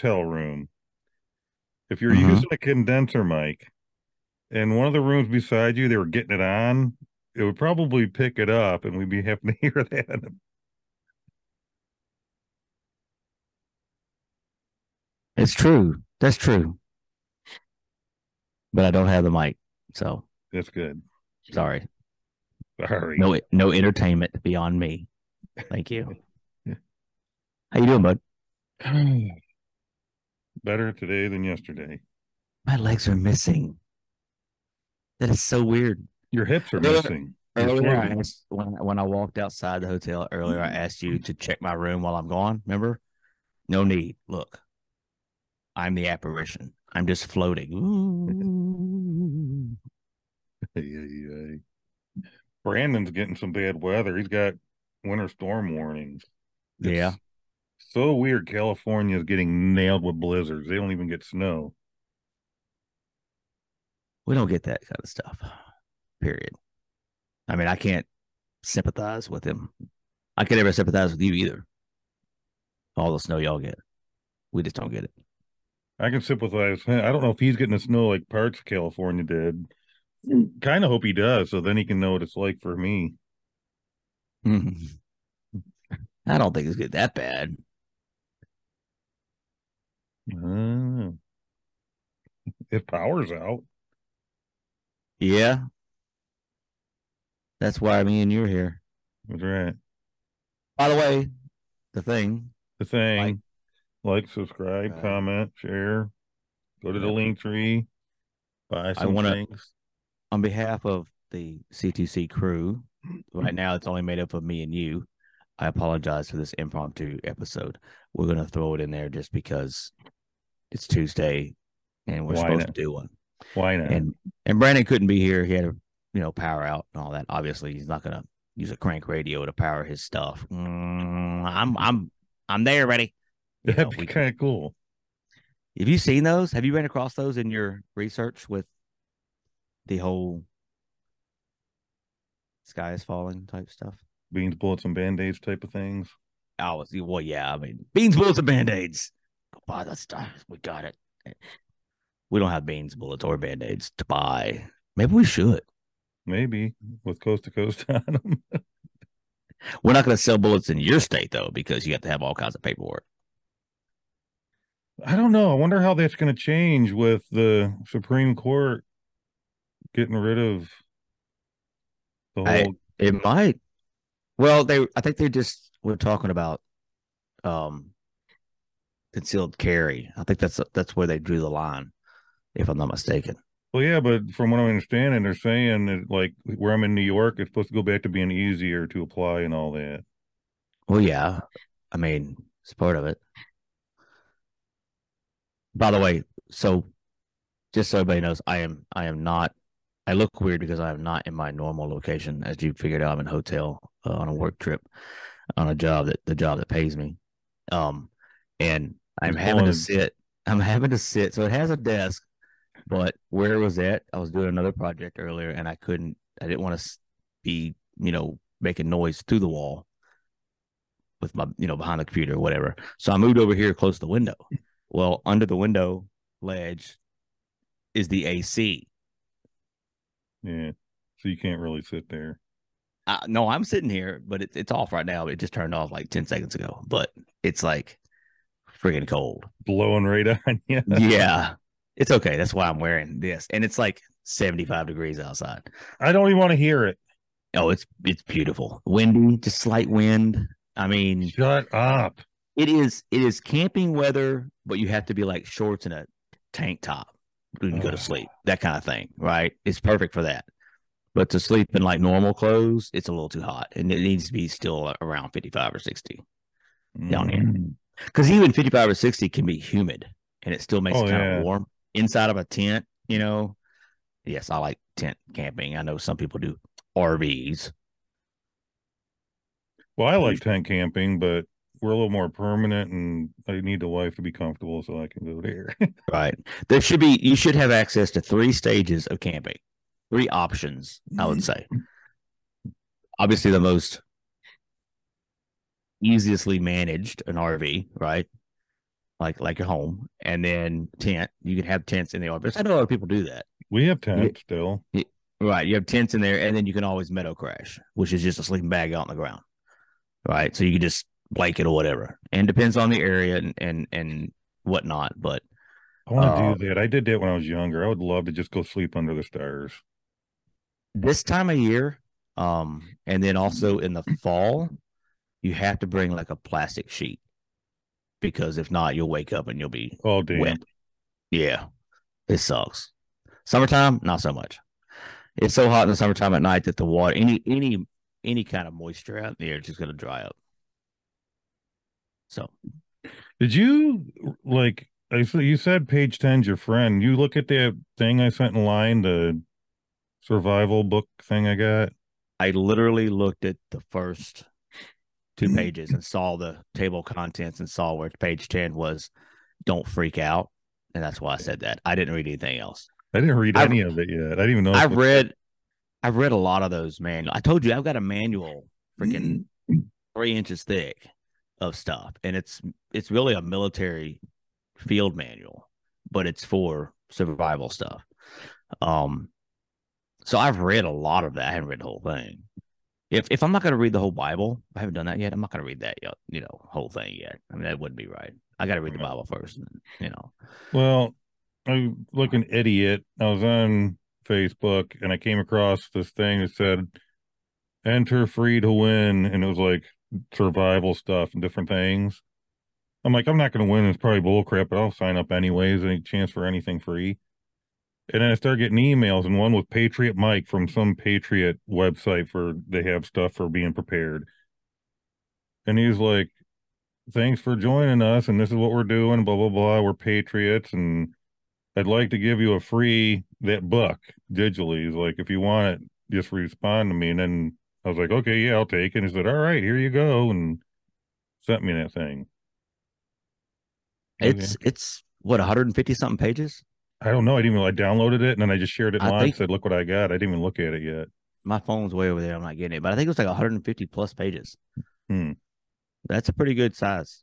hotel room. If you're Mhm. using a condenser mic and one of the rooms beside you, they were getting it on, it would probably pick it up and we'd be having to hear that. It's true. That's true. But I don't have the mic, so That's good. sorry. Sorry. No, no entertainment beyond me. Thank you. How you doing, bud? Better today than yesterday. My legs are missing. That is so weird. Your hips are missing. Earlier, I asked, when when I walked outside the hotel earlier, I asked you to check my room while I'm gone. Remember? No need. Look, I'm the apparition. I'm just floating. Ooh. Ay, ay, ay. Brandon's getting some bad weather. He's got winter storm warnings. It's Yeah. So weird. California is getting nailed with blizzards. They don't even get snow. We don't get that kind of stuff. Period. I mean, I can't sympathize with him. I can never sympathize with you either. All the snow y'all get, we just don't get it. I can sympathize. I don't know if he's getting the snow like parts of California did. Kind of hope he does, so then he can know what it's like for me. I don't think it's get that bad. Uh, if power's out, Yeah. That's why me and you're here. that's right. By the way, the thing. The thing, Like- like, subscribe, Uh, comment, share, go to the link tree, buy some wanna- things. on behalf of the C2C crew, right now it's only made up of me and you. I apologize for this impromptu episode. We're going to throw it in there just because it's Tuesday and we're Why supposed not? to do one. Why not? And and Brandon couldn't be here. He had a you know power out and all that. Obviously, he's not going to use a crank radio to power his stuff. Mm, I'm I'm I'm there, ready. You That'd be kind of cool. Have you seen those? Have you ran across those in your research with the whole sky is falling type stuff? Beans, bullets, and band aids type of things. Oh, well, yeah. I mean, beans, bullets, and band aids. Go buy that stuff. We got it. We don't have beans, bullets, or band aids to buy. Maybe we should. Maybe with coast to coast on them. We're not going to sell bullets in your state though, because you have to have all kinds of paperwork. I don't know. I wonder how that's going to change with the Supreme Court getting rid of the I- whole. It might. Well, they. I think they just were talking about um concealed carry. I think that's that's where they drew the line, if I'm not mistaken. Well, yeah, but from what I'm understanding, they're saying that like where I'm in New York, it's supposed to go back to being easier to apply and all that. Well, yeah. I mean, it's part of it. By the way, so just so everybody knows, I am I am not. I look weird because I am not in my normal location. As you figured out, I'm in a hotel uh, on a work trip on a job that the job that pays me. Um, and I'm having to sit. I'm having to sit. So it has a desk, but where was that? I was doing another project earlier, and I couldn't. I didn't want to be, you know, making noise through the wall with my, you know, behind the computer or whatever. So I moved over here close to the window. Well, under the window ledge is the AC. Yeah, so you can't really sit there. Uh, no, I'm sitting here, but it, it's off right now. It just turned off like 10 seconds ago, but it's like friggin' cold. Blowing right on you. yeah. It's okay. That's why I'm wearing this. And it's like 75 degrees outside. I don't even want to hear it. Oh, it's it's beautiful. Windy, just slight wind. I mean, Shut up. it is it is camping weather, but you have to be like shorts and a tank top when you go to sleep. That kind of thing, right? It's perfect for that. But to sleep in like normal clothes, it's a little too hot, and it needs to be still around fifty five or sixty. Down here. Mm. Because even fifty five or sixty can be humid, and it still makes Oh, it kind yeah. of warm inside of a tent. You know, yes, I like tent camping. I know some people do RVs. Well, I like tent camping, but we're a little more permanent, and I need the wife to be comfortable so I can go there. Right. There should be you should have access to three stages of camping. Three options, I would mm-hmm. say. Obviously the most easiestly managed an RV, right? like like your home, and then tent. You can have tents in the office. I know a lot of people do that. We have tent still. Right. You have tents in there, and then you can always meadow crash, which is just a sleeping bag out on the ground. Right. So you can just blanket or whatever. And depends on the area and and, and whatnot. But I want to uh, do that. I did that when I was younger. I would love to just go sleep under the stars. This time of year, um, and then also in the fall, you have to bring like a plastic sheet because if not, you'll wake up and you'll be oh damn. wet. Yeah, it sucks. Summertime, not so much. It's so hot in the summertime at night that the water, any any any kind of moisture out there, is just going to dry up. So, did you like? I said you said page 10's your friend. You look at that thing I sent in line, the survival book thing I got. I literally looked at the first two pages and saw the table contents and saw where page 10 was don't freak out. And that's why I said that. I didn't read anything else. I didn't read any I've, of it yet. I didn't even know. I've read, I've read a lot of those manuals. I told you I've got a manual freaking three inches thick of stuff, and it's it's really a military field manual, but it's for survival stuff. Um, so I've read a lot of that. I haven't read the whole thing. If if I'm not going to read the whole Bible, I haven't done that yet. I'm not going to read that yet. You know, whole thing yet. I mean, that wouldn't be right. I got to read the mm-hmm. Bible first. You know. Well, I'm like an idiot. I was on Facebook and I came across this thing that said enter free to win and it was like survival stuff and different things. I'm like, I'm not gonna win, it's probably bullcrap, but I'll sign up anyways, any chance for anything free. And then I started getting emails, and one was Patriot Mike from some Patriot website for they have stuff for being prepared. And he's like, Thanks for joining us, and this is what we're doing, blah blah blah. We're patriots and I'd like to give you a free that book digitally. He's like, if you want it, just respond to me. And then I was like, okay, yeah, I'll take it. And he said, all right, here you go, and sent me that thing. It's okay. it's what 150 something pages. I don't know. I didn't even. I downloaded it and then I just shared it online. Think, said, look what I got. I didn't even look at it yet. My phone's way over there. I'm not getting it, but I think it was like 150 plus pages. Hmm. That's a pretty good size.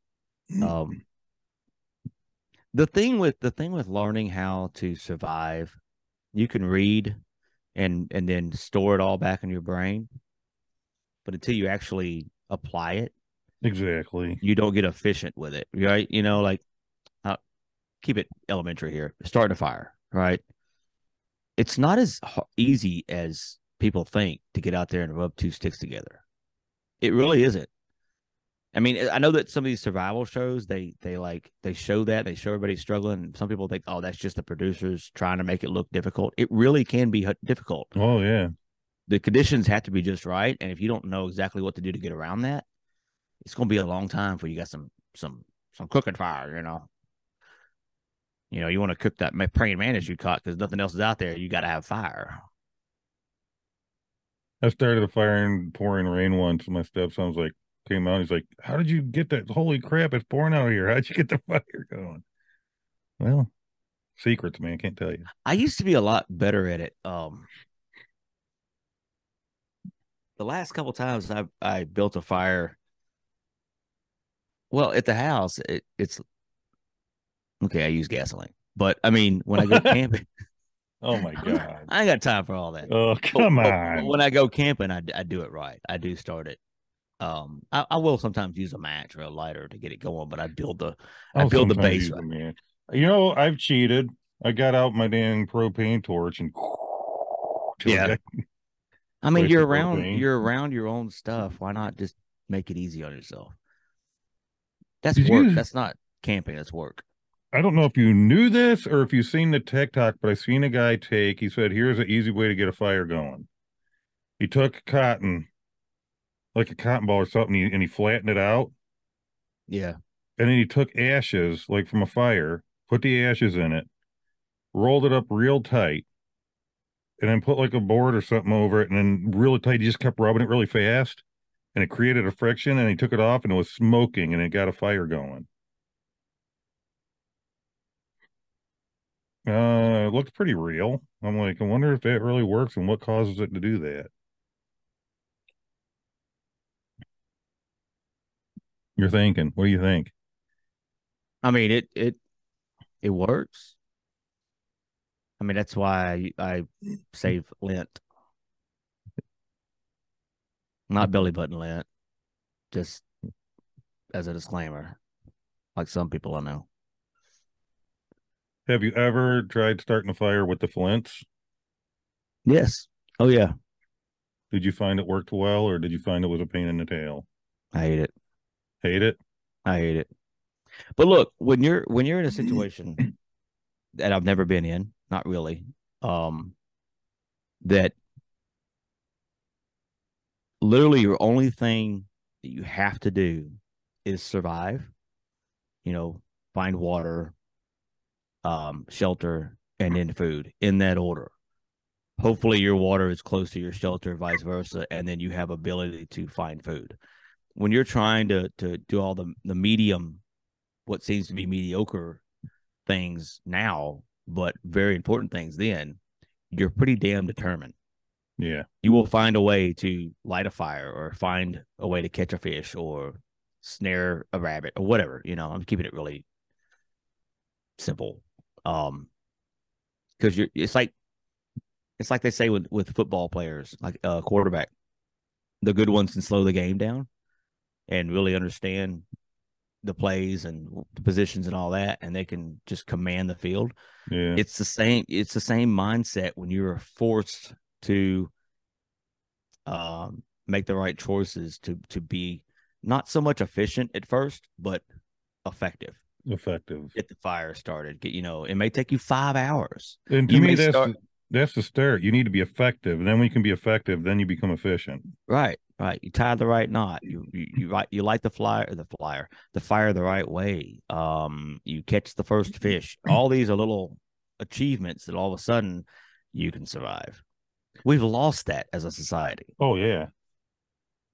Um, the thing with the thing with learning how to survive, you can read and and then store it all back in your brain, but until you actually apply it, exactly, you don't get efficient with it, right? You know, like keep it elementary here. Starting a fire, right? It's not as easy as people think to get out there and rub two sticks together. It really isn't. I mean, I know that some of these survival shows they they like they show that they show everybody struggling. Some people think, oh, that's just the producers trying to make it look difficult. It really can be difficult. Oh yeah, the conditions have to be just right, and if you don't know exactly what to do to get around that, it's going to be a long time before you got some some some cooking fire. You know, you know, you want to cook that praying mantis you caught because nothing else is out there. You got to have fire. I started a fire in pouring rain once. My stepson was like, came out. He's like, "How did you get that? Holy crap! It's pouring out here. How'd you get the fire going?" Well, secrets, man. Can't tell you. I used to be a lot better at it. Um, the last couple times I I built a fire. Well, at the house, it, it's okay. I use gasoline, but I mean, when I go camping. Oh my god! I ain't got time for all that. Oh come but, on! But when I go camping, I, I do it right. I do start it um, I, I, will sometimes use a match or a lighter to get it going, but I build the I I'll build the base. Right. You know, I've cheated. I got out my damn propane torch and yeah. I mean, you're around propane. you're around your own stuff. Why not just make it easy on yourself? That's Did work. You... That's not camping. That's work. I don't know if you knew this or if you've seen the TikTok, but I seen a guy take. He said, "Here's an easy way to get a fire going." He took cotton like a cotton ball or something, and he, and he flattened it out. Yeah. And then he took ashes, like from a fire, put the ashes in it, rolled it up real tight, and then put like a board or something over it, and then really tight. He just kept rubbing it really fast, and it created a friction. And he took it off, and it was smoking, and it got a fire going. Uh, it looked pretty real. I'm like, I wonder if that really works and what causes it to do that. You're thinking. What do you think? I mean, it it it works. I mean, that's why I, I save lint, not belly button lint, just as a disclaimer, like some people I know. Have you ever tried starting a fire with the flints? Yes. Oh yeah. Did you find it worked well, or did you find it was a pain in the tail? I hate it. Hate it. I hate it. But look, when you're when you're in a situation that I've never been in, not really, um, that literally your only thing that you have to do is survive. You know, find water, um, shelter, and then food in that order. Hopefully, your water is close to your shelter, vice versa, and then you have ability to find food. When you're trying to to do all the the medium, what seems to be mediocre things now, but very important things then, you're pretty damn determined. Yeah. You will find a way to light a fire or find a way to catch a fish or snare a rabbit or whatever. You know, I'm keeping it really simple. Um, because you're it's like it's like they say with with football players, like a uh, quarterback, the good ones can slow the game down and really understand the plays and the positions and all that, and they can just command the field. Yeah. It's the same. It's the same mindset when you're forced to um, make the right choices to to be not so much efficient at first, but effective. Effective. Get the fire started. Get you know, it may take you five hours. And to you me, that's start... that's the start. You need to be effective, and then when you can be effective, then you become efficient. Right. Right. You tie the right knot. You you you, right, you light the flyer the flyer the fire the right way. Um, you catch the first fish. All these are little achievements that all of a sudden you can survive. We've lost that as a society. Oh yeah.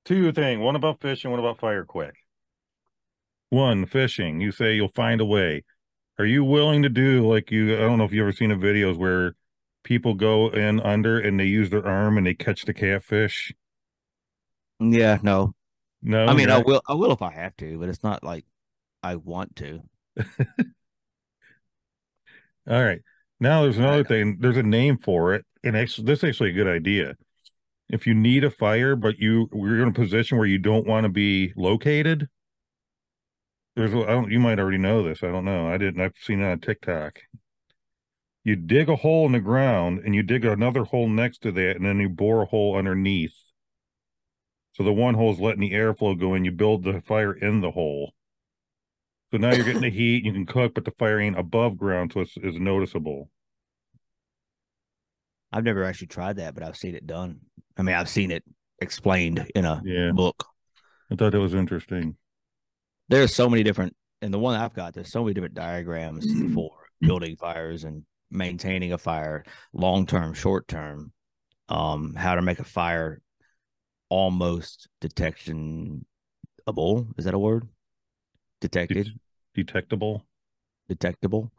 Two thing. One about fishing. One about fire quick. One fishing. You say you'll find a way. Are you willing to do like you? I don't know if you've ever seen a videos where people go in under and they use their arm and they catch the catfish yeah, no. No. I mean, I will I will if I have to, but it's not like I want to. All right. Now there's another thing. There's a name for it, and actually, this is actually a good idea. If you need a fire, but you you're in a position where you don't want to be located, there's I don't. You might already know this. I don't know. I didn't. I've seen it on TikTok. You dig a hole in the ground, and you dig another hole next to that, and then you bore a hole underneath so the one hole is letting the airflow go in. You build the fire in the hole. So now you're getting the heat. You can cook, but the fire ain't above ground, so it's, it's noticeable. I've never actually tried that, but I've seen it done. I mean, I've seen it explained in a yeah. book. I thought that was interesting. There's so many different, and the one I've got, there's so many different diagrams for building fires and maintaining a fire, long term, short term, um, how to make a fire almost detectionable. Is that a word? Detected. detectable. Detectable.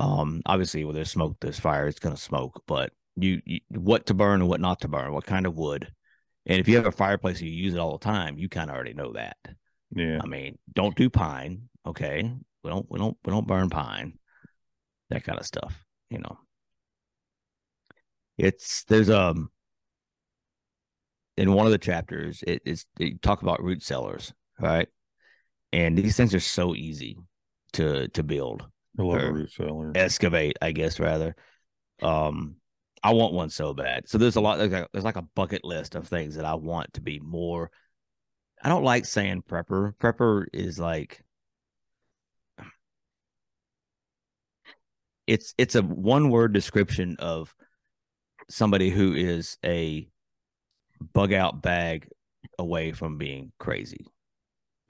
Um, obviously, where there's smoke, there's fire. It's going to smoke. But you, you, what to burn and what not to burn, what kind of wood, and if you have a fireplace and you use it all the time, you kind of already know that. Yeah. I mean, don't do pine. Okay. We don't. We don't. We don't burn pine. That kind of stuff. You know. It's there's um in one of the chapters, it is they talk about root cellars, right? And these things are so easy to to build. I love a root cellar. Excavate, I guess rather. Um, I want one so bad. So there's a lot. There's like, there's like a bucket list of things that I want to be more. I don't like saying prepper. Prepper is like it's it's a one word description of somebody who is a bug out bag away from being crazy,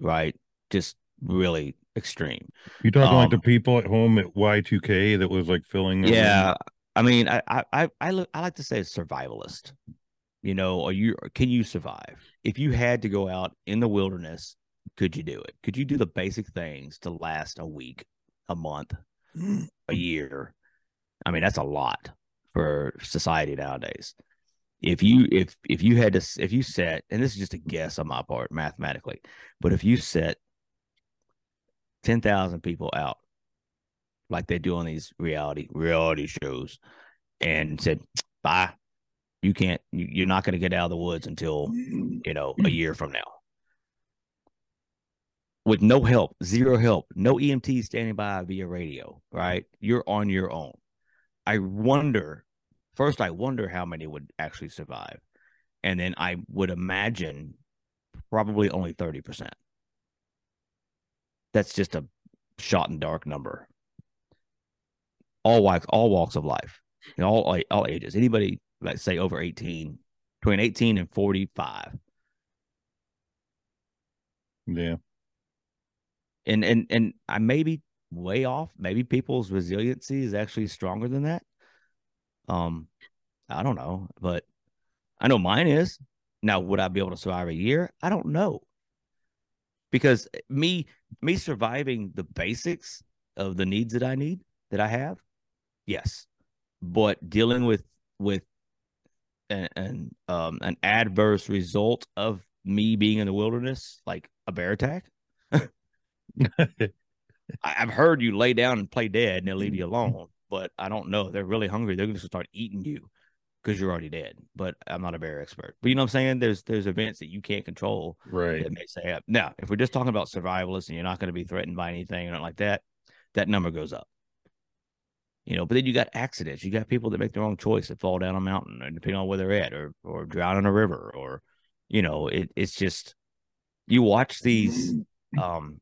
right? Just really extreme. You talking um, like the people at home at Y2K that was like filling? Yeah, room? I mean, I I I look, I like to say survivalist. You know, are you can you survive if you had to go out in the wilderness? Could you do it? Could you do the basic things to last a week, a month, mm. a year? I mean, that's a lot for society nowadays if you if if you had to if you set and this is just a guess on my part mathematically but if you set ten thousand people out, like they do on these reality reality shows, and said, "Bye, you can't. You, you're not going to get out of the woods until mm. you know a mm. year from now." With no help, zero help, no EMT standing by via radio, right? You're on your own. I wonder, first, I wonder how many would actually survive. And then I would imagine probably only 30%. That's just a shot in dark number. All walks, all walks of life, all all ages. Anybody, let's say over 18, between 18 and 45. Yeah. And and and I may be way off. Maybe people's resiliency is actually stronger than that. Um, I don't know, but I know mine is. Now, would I be able to survive a year? I don't know. Because me me surviving the basics of the needs that I need that I have, yes. But dealing with with an, an um an adverse result of me being in the wilderness, like a bear attack. I've heard you lay down and play dead and they'll leave you alone, but I don't know. They're really hungry. They're going to start eating you because you're already dead. But I'm not a bear expert. But you know what I'm saying? There's there's events that you can't control right. that may say up. Now, if we're just talking about survivalists and you're not going to be threatened by anything or not like that, that number goes up. You know, but then you got accidents. You got people that make the wrong choice that fall down a mountain, and depending on where they're at, or or drown in a river, or you know, it, it's just you watch these um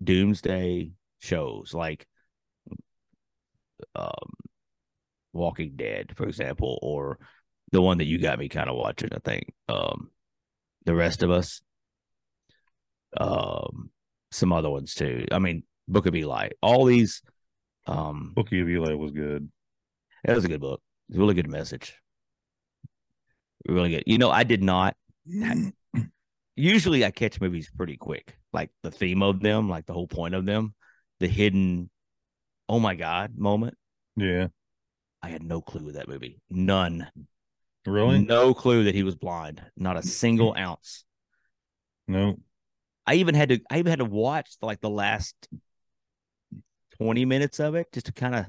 doomsday shows like um Walking Dead, for example, or the one that you got me kind of watching, I think. Um The Rest of Us. Um some other ones too. I mean, Book of Eli. All these um Book of Eli was good. It was a good book. It's a really good message. Really good. You know, I did not usually I catch movies pretty quick. Like the theme of them, like the whole point of them, the hidden oh my god moment. Yeah. I had no clue of that movie. None. Really? No clue that he was blind. Not a single ounce. No. I even had to I even had to watch like the last 20 minutes of it just to kind of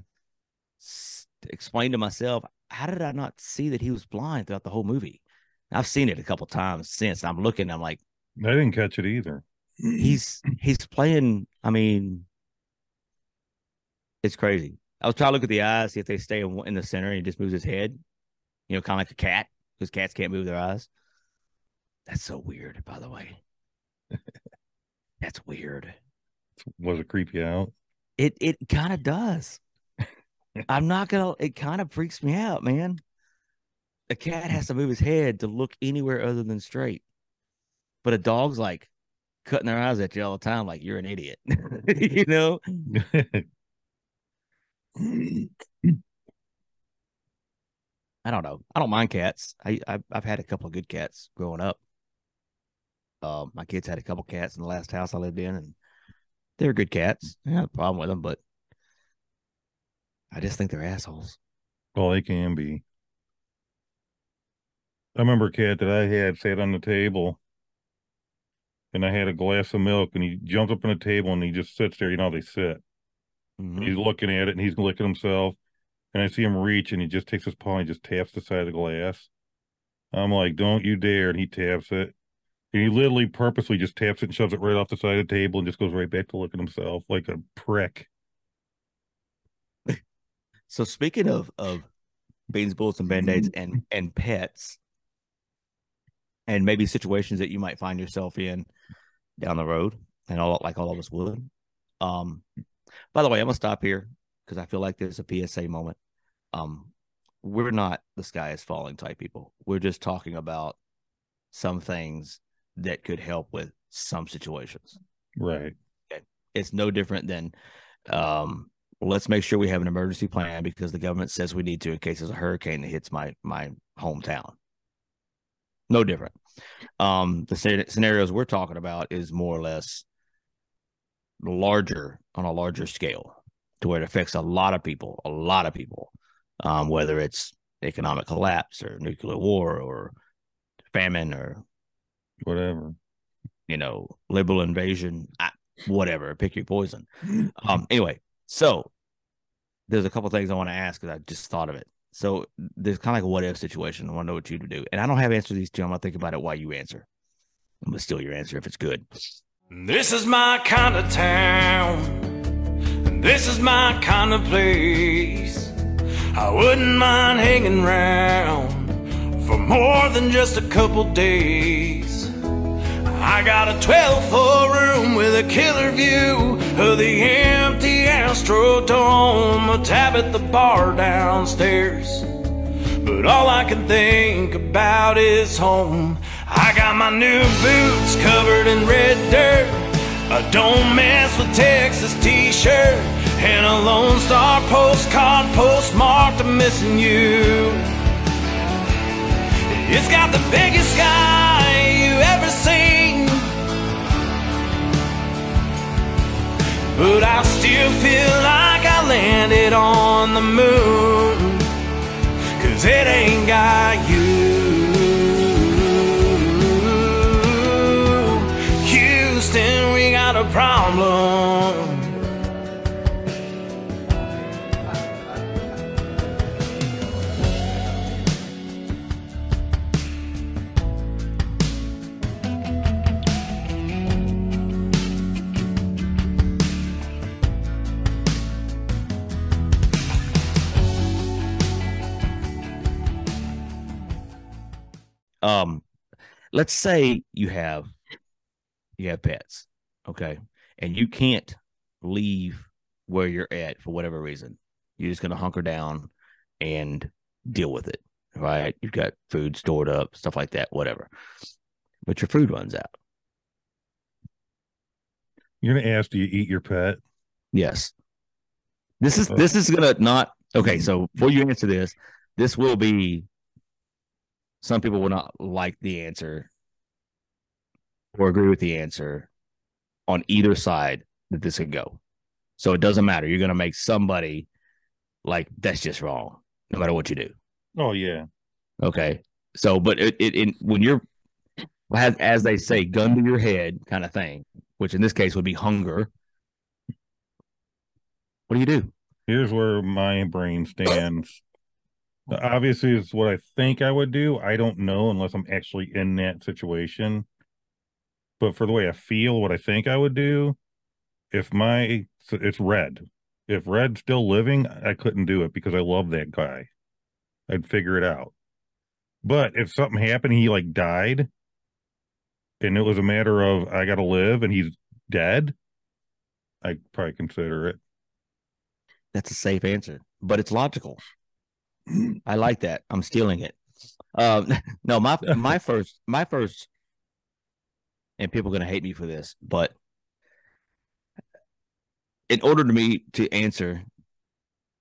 s- explain to myself how did I not see that he was blind throughout the whole movie? I've seen it a couple times since. I'm looking, I'm like, I didn't catch it either. he's he's playing. I mean, it's crazy. I was trying to look at the eyes, see if they stay in, in the center, and he just moves his head. You know, kind of like a cat, because cats can't move their eyes. That's so weird, by the way. That's weird. Was it creepy out? It it kind of does. I'm not gonna. It kind of freaks me out, man. A cat has to move his head to look anywhere other than straight, but a dog's like cutting their eyes at you all the time, like you're an idiot. you know. I don't know. I don't mind cats. I I've, I've had a couple of good cats growing up. Um, my kids had a couple cats in the last house I lived in, and they're good cats. I have a problem with them, but I just think they're assholes. well, they can be. I remember a cat that I had sat on the table and I had a glass of milk and he jumped up on the table and he just sits there. You know, they sit. Mhm. He's looking at it and he's licking himself. And I see him reach and he just takes his paw and he just taps the side of the glass. I'm like, don't you dare. And he taps it. And he literally purposely just taps it and shoves it right off the side of the table and just goes right back to looking at himself like a prick. So speaking of of beans, bullets, and band aids, and and pets, and maybe situations that you might find yourself in down the road, and all like all of us would. Um, by the way, I'm gonna stop here because I feel like there's a PSA moment. Um, we're not the sky is falling type people. We're just talking about some things that could help with some situations. Right. it's no different than um let's make sure we have an emergency plan because the government says we need to in case there's a hurricane that hits my my hometown. No different. Um the scenarios we're talking about is more or less larger on a larger scale to where it affects a lot of people a lot of people um whether it's economic collapse or nuclear war or famine or Whatever. you know liberal invasion I, whatever. Pick your poison. Um. Anyway, so there's a couple things I want to ask because I just thought of it. So there's kind of like a what if situation. I want to know what you would do, and I don't have answers to these two. I'm gonna think about it while you answer. I'm gonna steal your answer if it's good. This is my kind of town. This is my kind of place. I wouldn't mind hanging around for more than just a couple days. I got a 12 foot room with a killer view of the empty Astrodome, a tab at the bar downstairs. But all I can think about is home. I got my new boots covered in red dirt, a don't mess with Texas t shirt, and a Lone Star postcard postmarked I'm missing you. It's got the biggest sky But I still feel like I landed on the moon. Cause it ain't got you. Houston, we got a problem. Um, let's say you have you have pets, okay, and you can't leave where you're at for whatever reason. You're just gonna hunker down and deal with it, right? You've got food stored up, stuff like that, whatever. But your food runs out. You're gonna ask, do you eat your pet? Yes. This is this is gonna not okay. So before you answer this, this will be. Some people will not like the answer or agree with the answer on either side that this could go. So it doesn't matter. You're gonna make somebody like that's just wrong, no matter what you do. Oh yeah. Okay. So, but it, it, it when you're as as they say, gun to your head kind of thing, which in this case would be hunger. What do you do? Here's where my brain stands. Obviously, it's what I think I would do. I don't know unless I'm actually in that situation. But for the way I feel, what I think I would do, if my it's Red, if Red's still living, I couldn't do it because I love that guy. I'd figure it out. But if something happened, he like died, and it was a matter of I got to live, and he's dead, I'd probably consider it. That's a safe answer, but it's logical. I like that. I'm stealing it. Um, no, my my first my first, and people are gonna hate me for this, but in order to me to answer,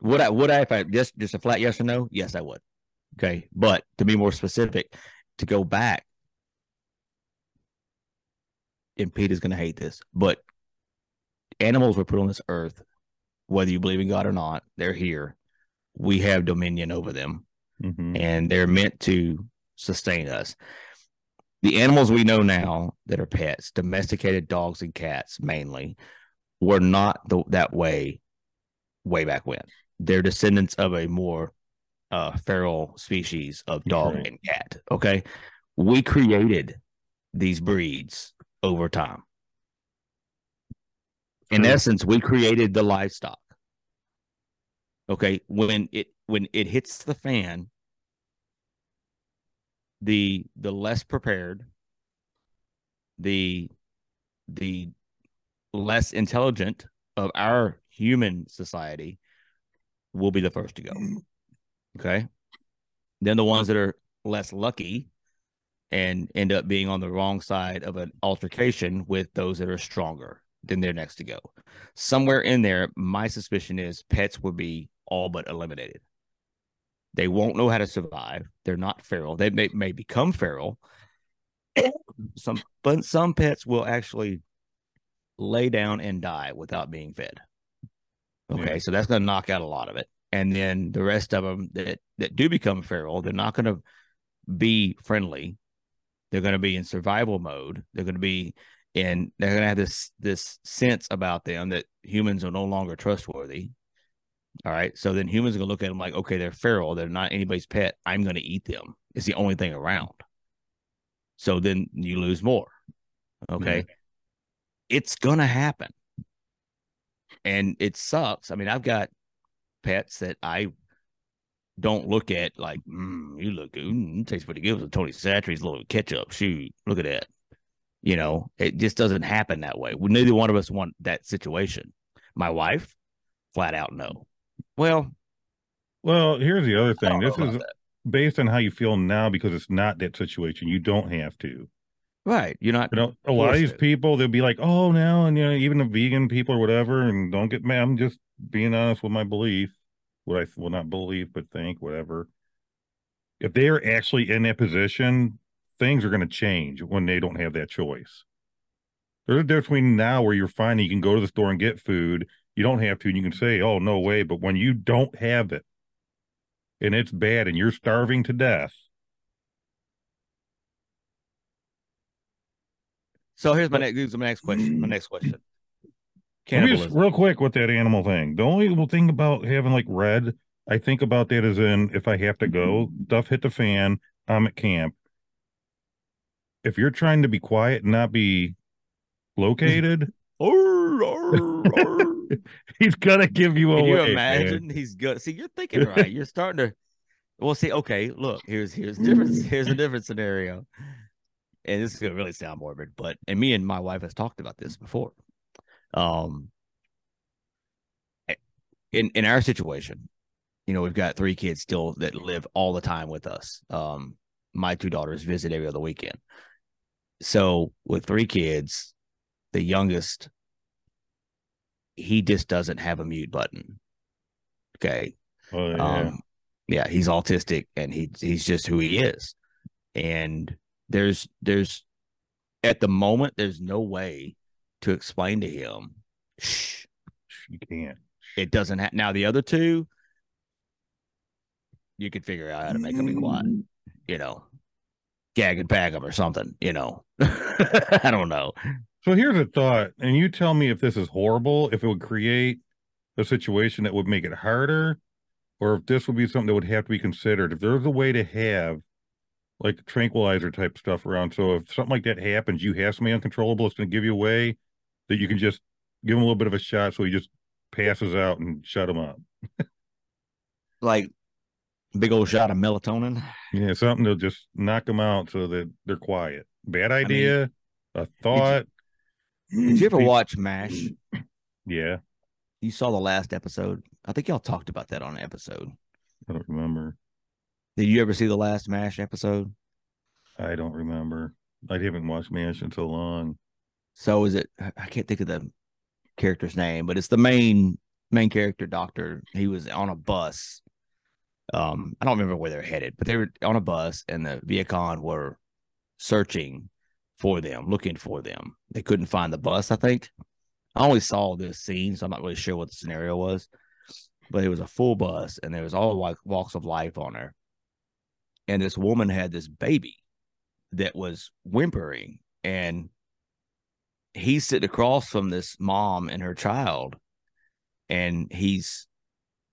would I would I if I just just a flat yes or no? Yes, I would. Okay, but to be more specific, to go back, and Pete is gonna hate this, but animals were put on this earth, whether you believe in God or not, they're here we have dominion over them Mhm. and they're meant to sustain us. The animals we know now that are pets, domesticated dogs and cats mainly, were not the, that way way back when. They're descendants of a more uh, feral species of dog Right. and cat. Okay. We created these breeds over time. In essence, we created the livestock okay when it when it hits the fan the the less prepared the the less intelligent of our human society will be the first to go okay? Then the ones that are less lucky and end up being on the wrong side of an altercation with those that are stronger then they're next to go. Somewhere in there my suspicion is pets will be all but eliminated. They won't know how to survive. They're not feral. They may, may become feral. some but some pets will actually lay down and die without being fed. Okay, Yeah. so that's going to knock out a lot of it. And then the rest of them that that do become feral, they're not going to be friendly. They're going to be in survival mode. They're going to be and they're gonna have this this sense about them that humans are no longer trustworthy. All right, so then humans are gonna look at them like, okay, they're feral, they're not anybody's pet. I'm gonna eat them. It's the only thing around. So then you lose more. Okay, it's gonna happen, and it sucks. I mean, I've got pets that I don't look at like, mm, you look good, mm, tastes pretty good with Tony Chachere's little ketchup. Shoot, look at that. You know, it just doesn't happen that way. Neither one of us want that situation. My wife, flat out no. Well, Well, here's the other thing. This is that. based on how you feel now because it's not that situation. You don't have to. right. You're not You know, a lot of these to. people, they'll be like, oh, now, and you know, even the vegan people or whatever, and don't get mad. I'm just being honest with my belief, what I will not believe, but think, whatever. If they are actually in that position, things are going to change when they don't have that choice. There's a difference between now where you're finding you can go to the store and get food. You don't have to, and you can say, oh, no way. But when you don't have it and it's bad and you're starving to death, So here's my next here's my next question. My next question. Just real quick with that animal thing. The only thing about having like red, I think about that as in if I have to go, stuff hit the fan, I'm at camp. If you're trying to be quiet and not be located, Arr, arr, arr. he's gonna give you Can away. you man. imagine? He's good. See, you're thinking right. You're starting to. Well, see, okay. Look, here's here's different. Here's a different scenario, and this is gonna really sound morbid, but and me and my wife has talked about this before. Um, in in our situation, you know, we've got three kids still that live all the time with us. Um, my two daughters visit every other weekend. So with three kids, the youngest he just doesn't have a mute button. Okay. Oh, yeah. Um yeah, he's autistic and he he's just who he is. And there's there's at the moment there's no way to explain to him shh you can't. it doesn't have now the other two you could figure out how to make them be quiet, you know. Gag and bag them or something, you know. I don't know. So here's a thought, and you tell me if this is horrible, if it would create a situation that would make it harder, or if this would be something that would have to be considered. If there's a way to have like tranquilizer type stuff around, so if something like that happens, you have something uncontrollable, it's going to give you away that you can just give him a little bit of a shot, so he just passes out and shut him up. Like big old shot of melatonin. Yeah, something to just knock them out so that they're quiet. Bad idea, a thought. Did you ever watch MASH? Yeah, You saw the last episode. I think y'all talked about that on an episode. I don't remember. Did you ever see the last MASH episode? I don't remember. I haven't watched MASH in so long. So is it I can't think of the character's name, but it's the main main character doctor. He was on a bus. Um, I don't remember where they're headed, but they were on a bus and the Viet Cong were searching for them, looking for them. They couldn't find the bus, I think. I only saw this scene, so I'm not really sure what the scenario was. But it was a full bus and there was all like walks of life on her. And this woman had this baby that was whimpering and he's sitting across from this mom and her child and he's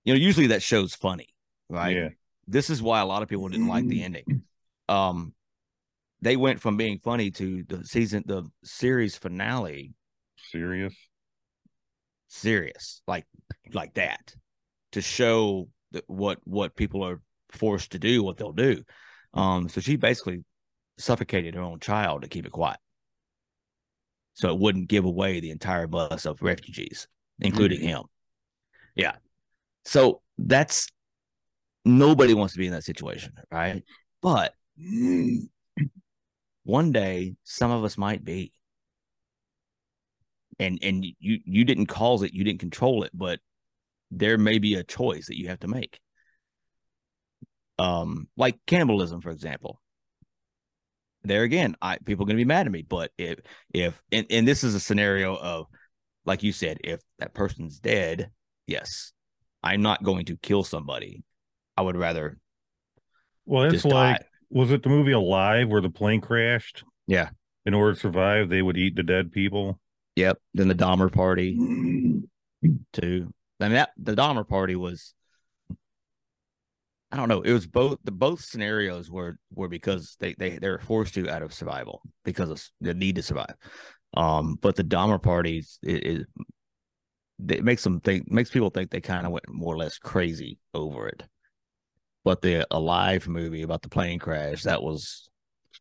you know usually that show's funny right Yeah. this is why a lot of people didn't like the ending um they went from being funny to the season the series finale. Serious. serious like like that to show that what what people are forced to do what they'll do. Um so she basically suffocated her own child to keep it quiet. So it wouldn't give away the entire bus of refugees including him. Yeah. So that's nobody wants to be in that situation right? But one day some of us might be. And and you you didn't cause it you didn't control it but there may be a choice that you have to make. Um like cannibalism for example. There again i people are going to be mad at me but if if and, and this is a scenario of like you said if that person's dead yes i'm not going to kill somebody. I would rather Well, it's like, die was it the movie Alive where the plane crashed? Yeah. in order to survive, they would eat the dead people. Yep. Then the Donner party too. I mean that the Donner party was I don't know. It was both the both scenarios were were because they they they were forced to out of survival because of the need to survive. Um, but the Donner parties it, it, it makes them think makes people think they kind of went more or less crazy over it. But the Alive movie about the plane crash that was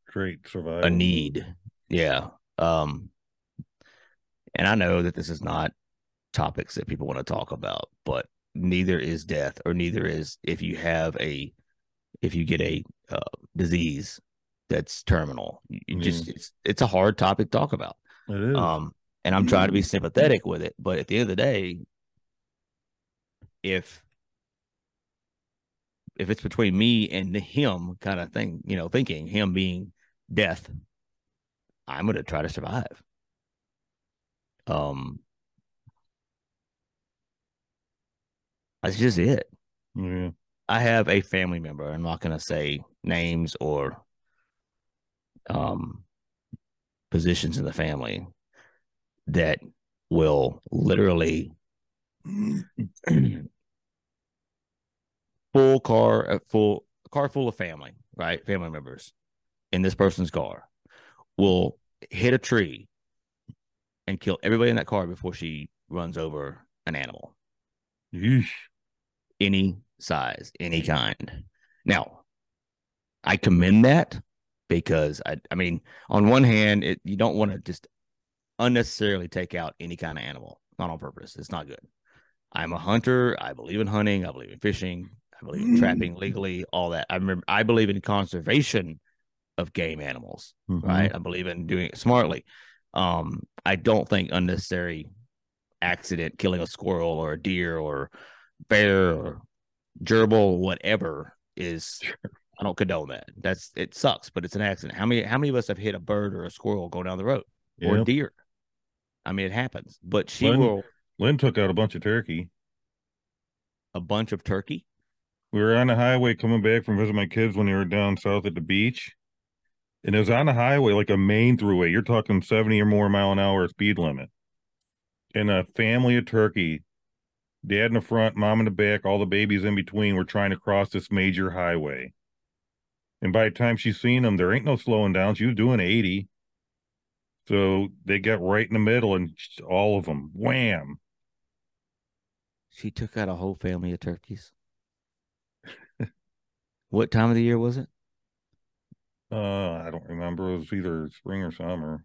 Straight survival. a need. Yeah. Um and I know that this is not topics that people want to talk about, but neither is death or neither is if you have a if you get a uh, disease that's terminal. You just it's it's a hard topic to talk about. It is. Um and I'm trying to be sympathetic with it, but at the end of the day if if it's between me and him kind of thing, you know, thinking him being death, I'm going to try to survive. Um, that's just it. yeah. I have a family member. I'm not going to say names or um positions in the family that will literally full car, a full car full of family, right? Family members in this person's car will hit a tree and kill everybody in that car before she runs over an animal, Yeesh. any size, any kind. Now, I commend that because I, I mean, on one hand, it, you don't want to just unnecessarily take out any kind of animal, not on purpose. It's not good. I'm a hunter. I believe in hunting. I believe in fishing. I believe in trapping legally. All that. I remember. I believe in conservation of game animals. Mhm. Right. I believe in doing it smartly. Um, I don't think unnecessary accident killing a squirrel or a deer or bear or gerbil, whatever, is. I don't condone that. That's it sucks, but it's an accident. How many how many of us have hit a bird or a squirrel going down the road or a deer? I mean, it happens. But she Lynn- will Lynn took out a bunch of turkey. a bunch of turkey. We were on the highway coming back from visiting my kids when they were down south at the beach. And it was on the highway, like a main throughway. You're talking 70 or more mile an hour speed limit. And a family of turkey, dad in the front, mom in the back, all the babies in between were trying to cross this major highway. And by the time she seen them, there ain't no slowing down. She was doing 80. So they got right in the middle and all of them, wham. She took out a whole family of turkeys. What time of the year was it? Uh, I don't remember. It was either spring or summer.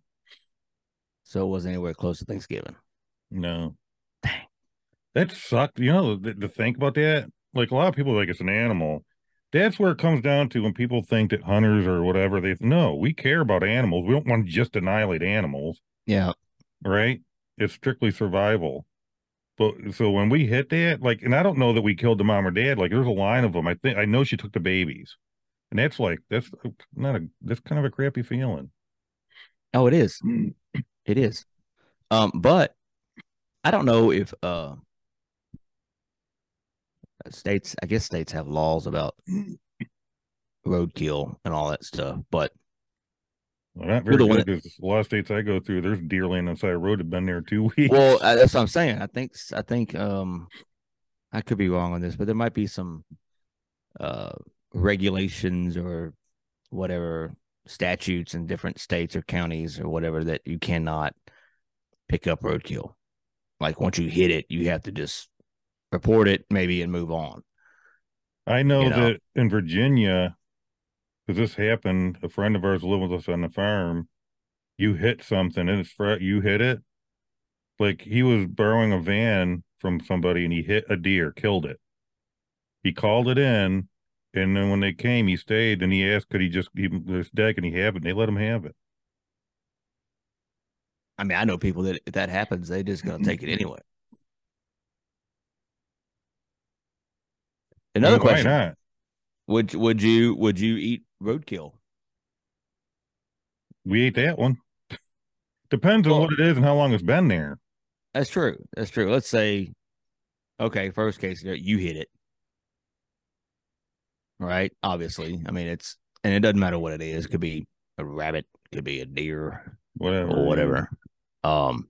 So it wasn't anywhere close to Thanksgiving. No. Dang. That sucked. You know, to, think about that, like a lot of people think it's an animal. That's where it comes down to when people think that hunters or whatever, they no, we care about animals. We don't want to just annihilate animals, Yeah. right? It's strictly survival. But so when we hit that, like, and I don't know that we killed the mom or dad. Like, there's a line of them. I think I know she took the babies, and that's like that's not a that's kind of a crappy feeling. Oh, it is. It is. Um, but I don't know if uh states I guess states have laws about roadkill and all that stuff, but Well, not very the good because a lot of states I go through, there's deer laying on the side of the road have been there two weeks. well, uh, that's what I'm saying. I think I think um I could be wrong on this, but there might be some uh regulations or whatever statutes in different states or counties or whatever that you cannot pick up roadkill. Like once you hit it, you have to just report it maybe and move on. I know, you know. that in Virginia, because this happened, a friend of ours lived with us on the farm. You hit something and it's fr- you hit it. Like he was borrowing a van from somebody and he hit a deer, killed it. He called it in, and then when they came, he stayed and he asked, could he just keep this deck and he have it? And they let him have it. I mean, I know people that if that happens, they just gonna take it anyway. Another question? Would would you would you eat roadkill? We ate that one. Depends on what it is and how long it's been there. That's true. That's true. Let's say, okay, first case you hit it, right? Obviously, I mean it's and it doesn't matter what it is. It could be a rabbit, could be a deer, Whatever. or whatever. Um,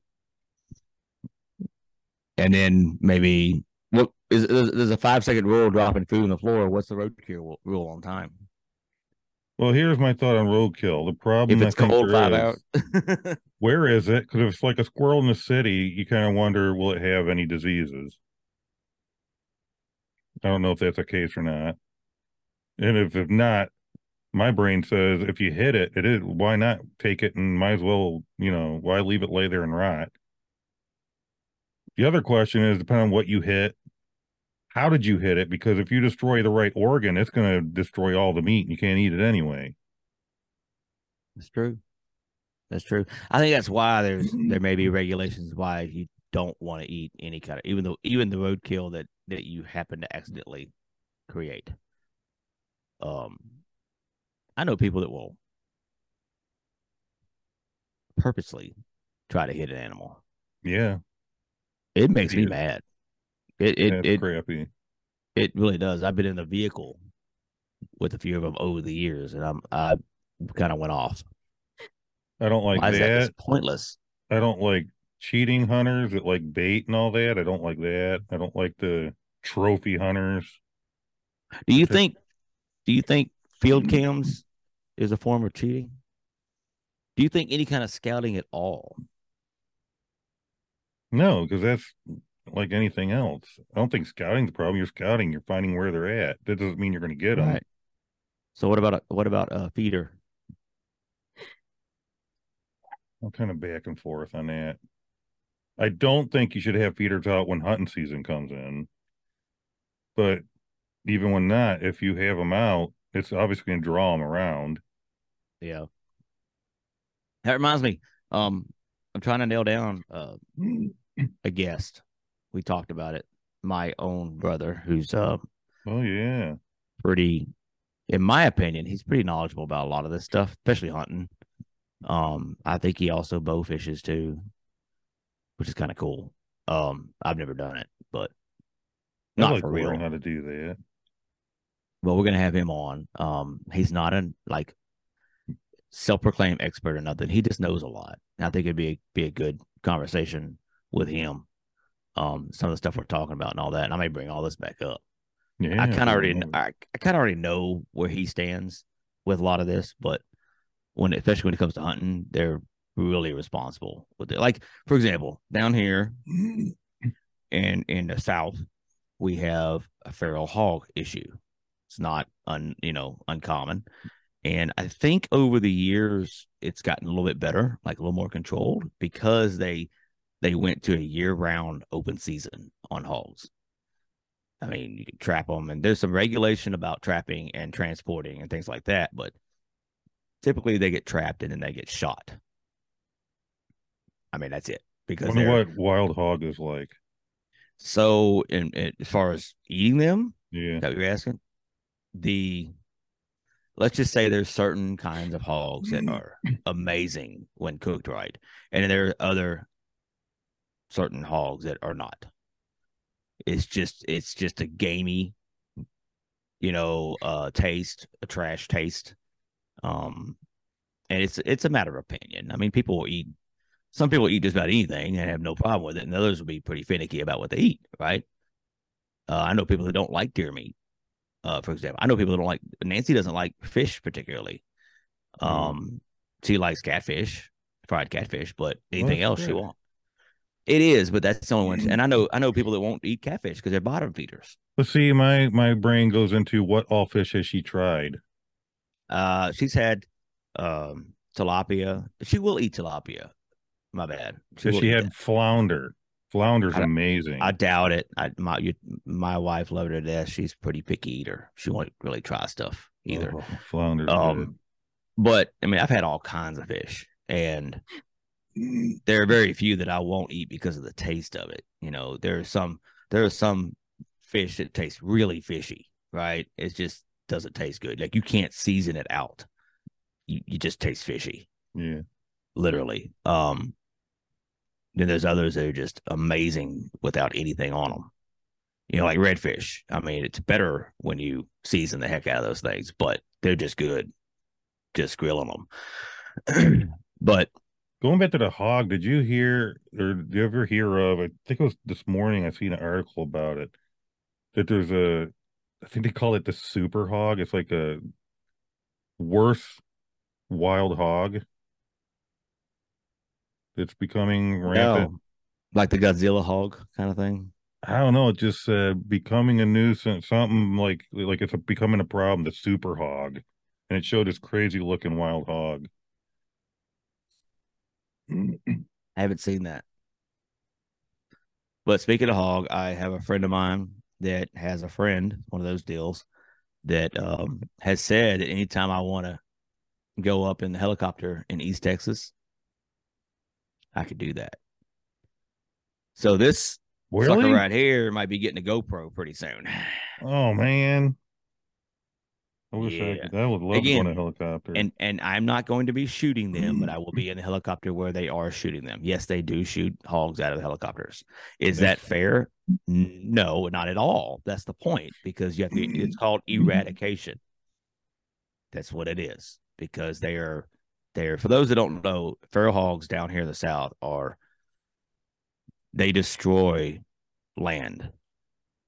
and then maybe what is there's, there's a five second rule dropping food on the floor. What's the roadkill rule on time? Well, here's my thought on roadkill. The problem If it's cold, five out. Where is it? Because if it's like a squirrel in the city, you kind of wonder, will it have any diseases? I don't know if that's the case or not. And if if not, my brain says if you hit it, it is why not take it and might as well, you know, why leave it lay there and rot? The other question is depending on what you hit, how did you hit it? Because if you destroy the right organ, it's going to destroy all the meat and you can't eat it anyway. That's true. That's true. I think that's why there's there may be regulations why you don't want to eat any kind of even though even the roadkill that that you happen to accidentally create. Um, I know people that will purposely try to hit an animal. Yeah, It makes me mad. It it it, crappy. it really does. I've been in the vehicle with a few of them over the years, and I'm I kind of went off. I don't like Why is that? that. It's pointless. I don't like cheating hunters that like bait and all that. I don't like that. I don't like the trophy hunters. Do you think? Do you think field cams is a form of cheating? Do you think any kind of scouting at all? No, because that's like anything else. I don't think scouting's the problem. You're scouting. You're finding where they're at. That doesn't mean you're going to get them. So what about a what about a feeder? I'm kind of back and forth on that. I don't think you should have feeders out when hunting season comes in. But even when not, if you have them out, it's obviously going to draw them around. Yeah. That reminds me. Um, I'm trying to nail down uh, a guest. We talked about it. My own brother, who's uh Oh yeah, pretty, in my opinion, he's pretty knowledgeable about a lot of this stuff, especially hunting. Um, I think he also bow fishes too, which is kind of cool. Um, I've never done it, but I not like for real. how to do that. But we're gonna have him on. Um, he's not a like self-proclaimed expert or nothing. He just knows a lot. And I think it'd be a, be a good conversation with him. Um, some of the stuff we're talking about and all that. And I may bring all this back up. Yeah, I kind of already, know. I, I kind of already know where he stands with a lot of this, but when, especially when it comes to hunting, they're really responsible with it. Like, for example, down here in in the south, we have a feral hog issue. It's not un, you know, uncommon, and I think over the years it's gotten a little bit better, like a little more controlled, because they they went to a year round open season on hogs. I mean, you can trap them, and there's some regulation about trapping and transporting and things like that. But typically, they get trapped and then they get shot. I mean, that's it. Because wonder what wild hog is like. so. In, in as far as eating them, Yeah, is that what you're asking? The let's just say there's certain kinds of hogs that mm. are amazing when cooked right, and there are other certain hogs that are not. It's just it's just a gamey, you know, uh taste, a trash taste. Um and it's it's a matter of opinion. I mean, people will eat some people eat just about anything and have no problem with it, and others will be pretty finicky about what they eat, right? Uh, I know people who don't like deer meat. Uh, for example, I know people that don't like Nancy doesn't like fish particularly. Mm. Um, she likes catfish, fried catfish, but anything that's else she won't. It is, but that's the only one. And I know I know people that won't eat catfish because they're bottom feeders. But see, my my brain goes into what all fish has she tried? Uh, she's had um tilapia. She will eat tilapia. My bad. Will she had that. flounder? Flounder's I amazing. I doubt it. I my you, my wife loved her to death. She's a pretty picky eater. She won't really try stuff either. Oh, flounder's good. Um, but I mean, I've had all kinds of fish, and there are very few that I won't eat because of the taste of it. You know, there are some there are some fish that taste really fishy, right? It just doesn't taste good. Like you can't season it out. You you just taste fishy, Yeah. literally. Um then there's others that are just amazing without anything on them. You know, like redfish. I mean, it's better when you season the heck out of those things, but they're just good, just grilling them. but going back to the hog, did you hear or did you ever hear of? I think it was this morning. I seen an article about it. That there's a, I think they call it the super hog. It's like a worse wild hog that's becoming rampant. No. Like the Godzilla hog kind of thing. I don't know. It just uh, becoming a nuisance, something like like it's a, becoming a problem. The super hog, and it showed this crazy looking wild hog. I haven't seen that. But speaking of hog, I have a friend of mine that has a friend, one of those deals, that um, has said that anytime I want to go up in the helicopter in East Texas, I could do that. So this sucker right here might be getting a GoPro pretty soon. Oh man, I wish I Yeah. could. I would love to go on Again, a helicopter. And and I'm not going to be shooting them, but I will be in the helicopter where they are shooting them. Yes, they do shoot hogs out of the helicopters. Is that fair? No, not at all. That's the point because you have to. It's called eradication. That's what it is because they are they're for those that don't know, feral hogs down here in the south are they destroy land,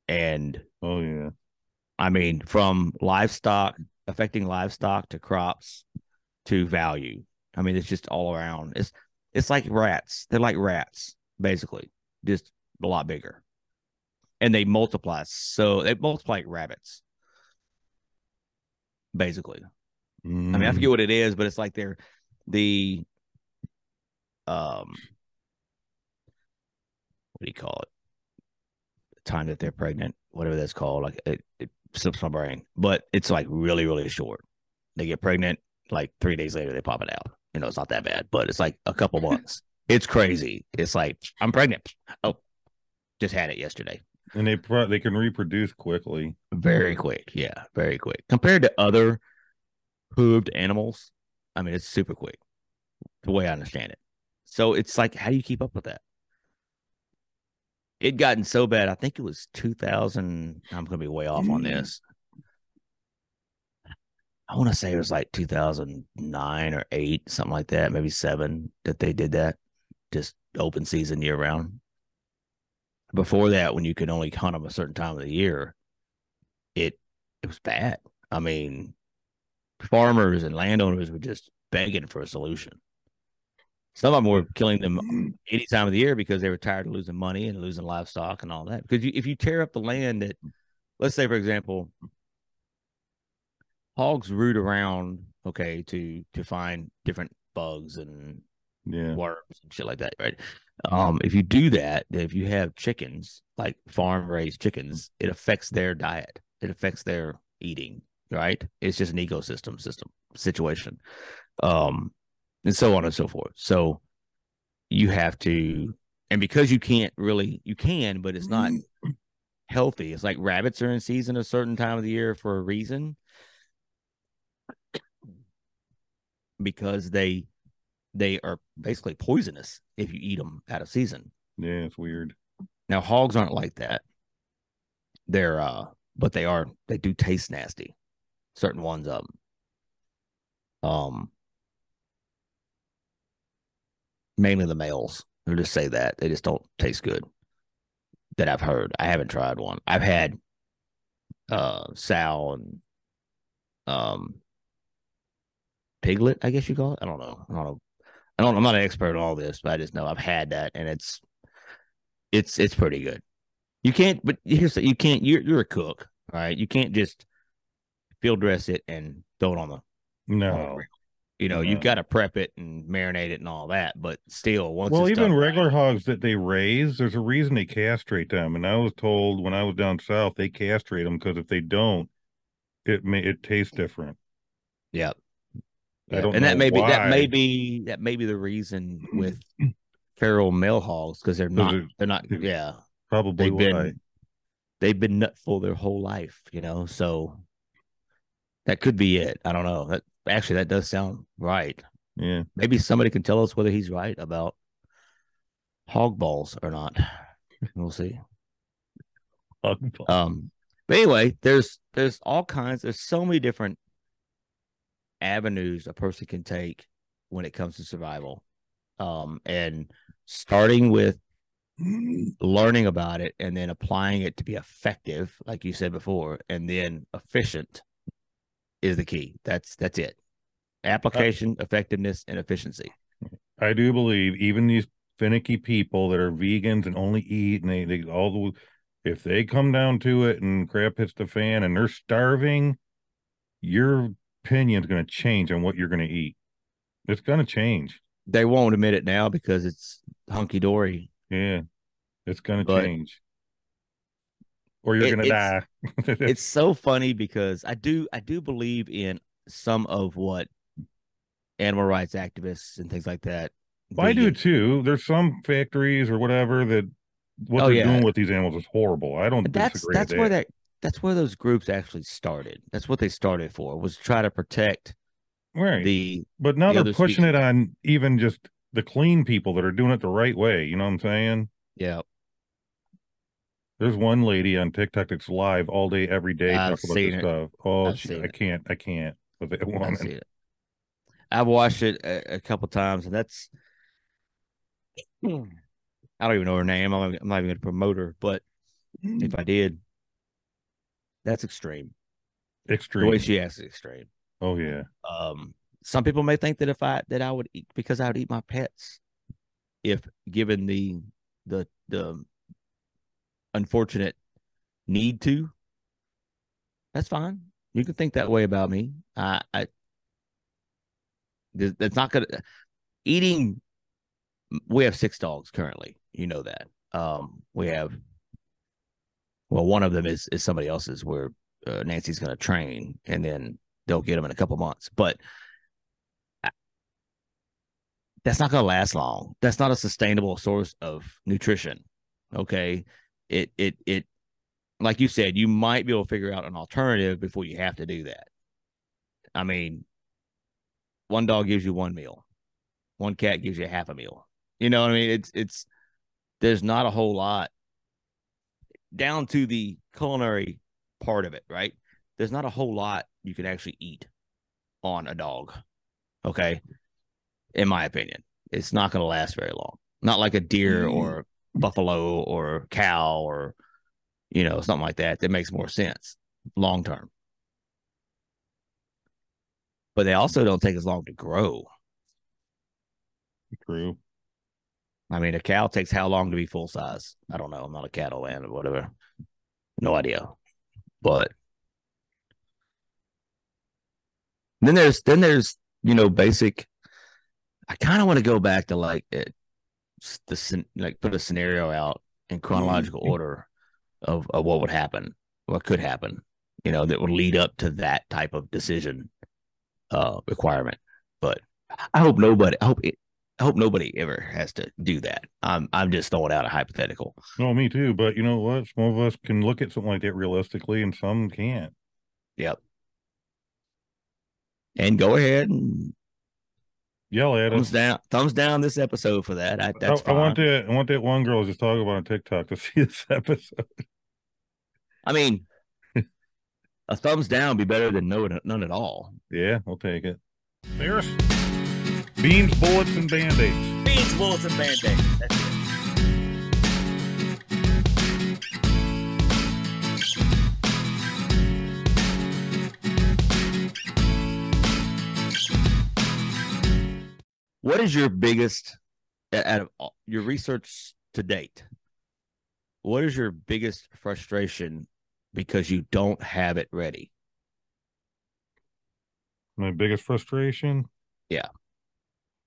and oh yeah, I mean, from livestock affecting livestock to crops to value. I mean, it's just all around. It's it's like rats. They're like rats, basically, just a lot bigger. And they multiply. So they multiply like rabbits. Basically. I mean, I Mm, forget what it is, but it's like they're the um what do you call it? The time that they're pregnant, whatever that's called. Like it, it slips my brain. But it's like really, really short. They get pregnant, like three days later they pop it out. You know, it's not that bad, but it's like a couple months. it's crazy. It's like I'm pregnant. Oh, just had it yesterday. and they pro- they can reproduce quickly. Very quick. Yeah, very quick. Compared to other hooved animals, I mean, it's super quick, the way I understand it. So it's like, how do you keep up with that? It gotten so bad. I think it was 2000. I'm going to be way off on mm. this. I want to say it was like 2009 or eight, something like that, maybe seven that they did that, just open season year round. Before that, when you could only hunt them a certain time of the year, it it was bad. I mean, farmers and landowners were just begging for a solution. Some of them were killing them any time of the year because they were tired of losing money and losing livestock and all that. Because you, if you tear up the land that, let's say, for example, hogs root around, okay, to to find different bugs and Yeah, worms and shit like that, right? Um, if you do that, if you have chickens, like farm raised chickens, it affects their diet. It affects their eating, right? It's just an ecosystem system situation. Um, and so on and so forth. So you have to and because you can't really you can, but it's not healthy. It's like rabbits are in season a certain time of the year for a reason. Because they they are basically poisonous if you eat them out of season. yeah, it's weird. Now hogs aren't like that. They're uh but they are they do taste nasty. Certain ones of them. Um mainly the males. I'll just say that. They just don't taste good. That I've heard. I haven't tried one. I've had uh sow and um piglet, I guess you call it. I don't know. I don't know. I don't I'm not an expert on all this, but I just know I've had that and it's it's it's pretty good. You can't but here's the, you can't you're you're a cook, all right? You can't just field dress it and throw it on the on the No. You know, you've mm-hmm. got to prep it and marinate it and all that, but still once well, even done right- regular hogs that they raise, there's a reason they castrate them. And I was told when I was down south, they castrate them because if they don't, it may it tastes different. Yeah, I don't and that may be that may be that may be the reason with feral male hogs because they're not it- they're not yeah Probably they've been why. they've been nutful their whole life you know so that could be it I don't know that actually that does sound right. Yeah, maybe somebody can tell us whether he's right about hog balls or not. We'll see. Um, but anyway, there's there's all kinds. There's so many different avenues a person can take when it comes to survival. Um, and starting with learning about it and then applying it to be effective, like you said before, and then efficient is the key. That's that's it. Application, effectiveness, and efficiency. I do believe even these finicky people that are vegans and only eat and they, they all the if they come down to it and crap hits the fan and they're starving, your opinion's going to change on what you're going to eat. It's going to change. They won't admit it now because it's hunky dory. Yeah, it's going to change. Or you're It- going to die. it's so funny because I do I do believe in some of what animal rights activists and things like that. Well, I do too. There's some factories or whatever that what Oh, they're yeah. doing with these animals is horrible. I don't that's that's where that. that that's where those groups actually started. That's what they started for was try to protect right. the but now the they're pushing it on even just the clean people that are doing it the right way. You know what I'm saying? yeah. There's one lady on TikTok that's live all day, every day, I've talking about this it. stuff. Oh, I've she, I can't, I can't with that woman. see it. I've watched it a, a couple times, and that's I don't even know her name. I'm, I'm not even going to promote her, but if I did, that's extreme. Extreme. The way she acts is extreme. oh yeah, Um, some people may think that if I that I would eat because I would eat my pets, if given the the the unfortunate need to. That's fine. You can think that way about me. I, I that's not gonna eating. We have six dogs currently. You know that. Um, we have. Well, one of them is is somebody else's where uh, Nancy's going to train, and then they'll get them in a couple months. But that's not going to last long. That's not a sustainable source of nutrition. Okay, it it it like you said, you might be able to figure out an alternative before you have to do that. I mean, one dog gives you one meal, one cat gives you half a meal. You know what I mean? It's it's there's not a whole lot down to the culinary part of it, right? There's not a whole lot you can actually eat on a dog. Okay. In my opinion, it's not going to last very long. Not like a deer Mm. or buffalo or cow or, you know, something like that. That makes more sense long term. But they also don't take as long to grow. true. I mean, a cow takes how long to be full size? I don't know. I'm not a cattle man or whatever. No idea. But then there's then there's you know basic. I kind of want to go back to like it, the like put a scenario out in chronological order of, of what would happen, what could happen, you know, that would lead up to that type of decision uh requirement. But I hope nobody. I hope it, I hope nobody ever has to do that. I'm I'm just throwing out a hypothetical. No, me too. But you know what? Some of us can look at something like that realistically, and some can't. Yep. And go ahead and Yell at thumbs us. down, thumbs down this episode for that. I, I, that's I fine. want that. I want that one girl just talking about on TikTok to see this episode. I mean, a thumbs down would be better than no none at all. Yeah, I'll take it. There's beans, bullets, and band aids. Beans, bullets, and band aids. That's What is your biggest out of all, your research to date? What is your biggest frustration because you don't have it ready? My biggest frustration. Yeah.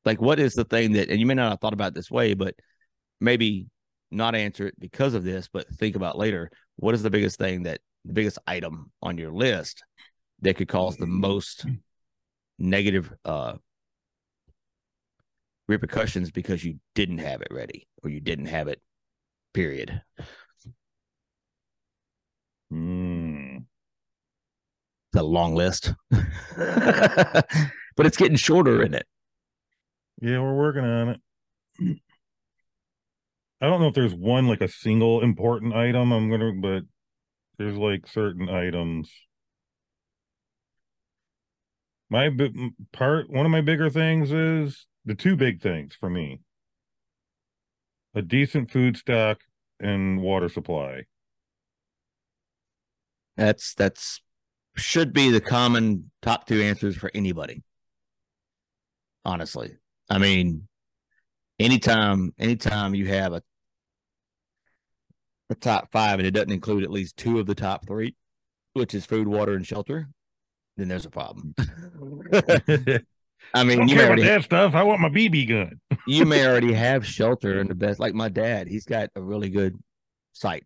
Like what is the thing that and you may not have thought about it this way but maybe not answer it because of this but think about later what is the biggest thing that the biggest item on your list that could cause the most negative uh repercussions because you didn't have it ready or you didn't have it period Hmm. it's a long list but it's getting shorter in it Yeah, we're working on it. I don't know if there's one like a single important item I'm gonna, but there's like certain items. My part, one of my bigger things is the two big things for me: a decent food stock and water supply. That's that's should be the common top two answers for anybody. Honestly. I mean, anytime anytime you have a the top five and it doesn't include at least two of the top three, which is food, water, and shelter, then there's a problem. I I mean, don't you care may, about already, that stuff. I want my BB gun. you may already have shelter and the best. Like my dad, he's got a really good site,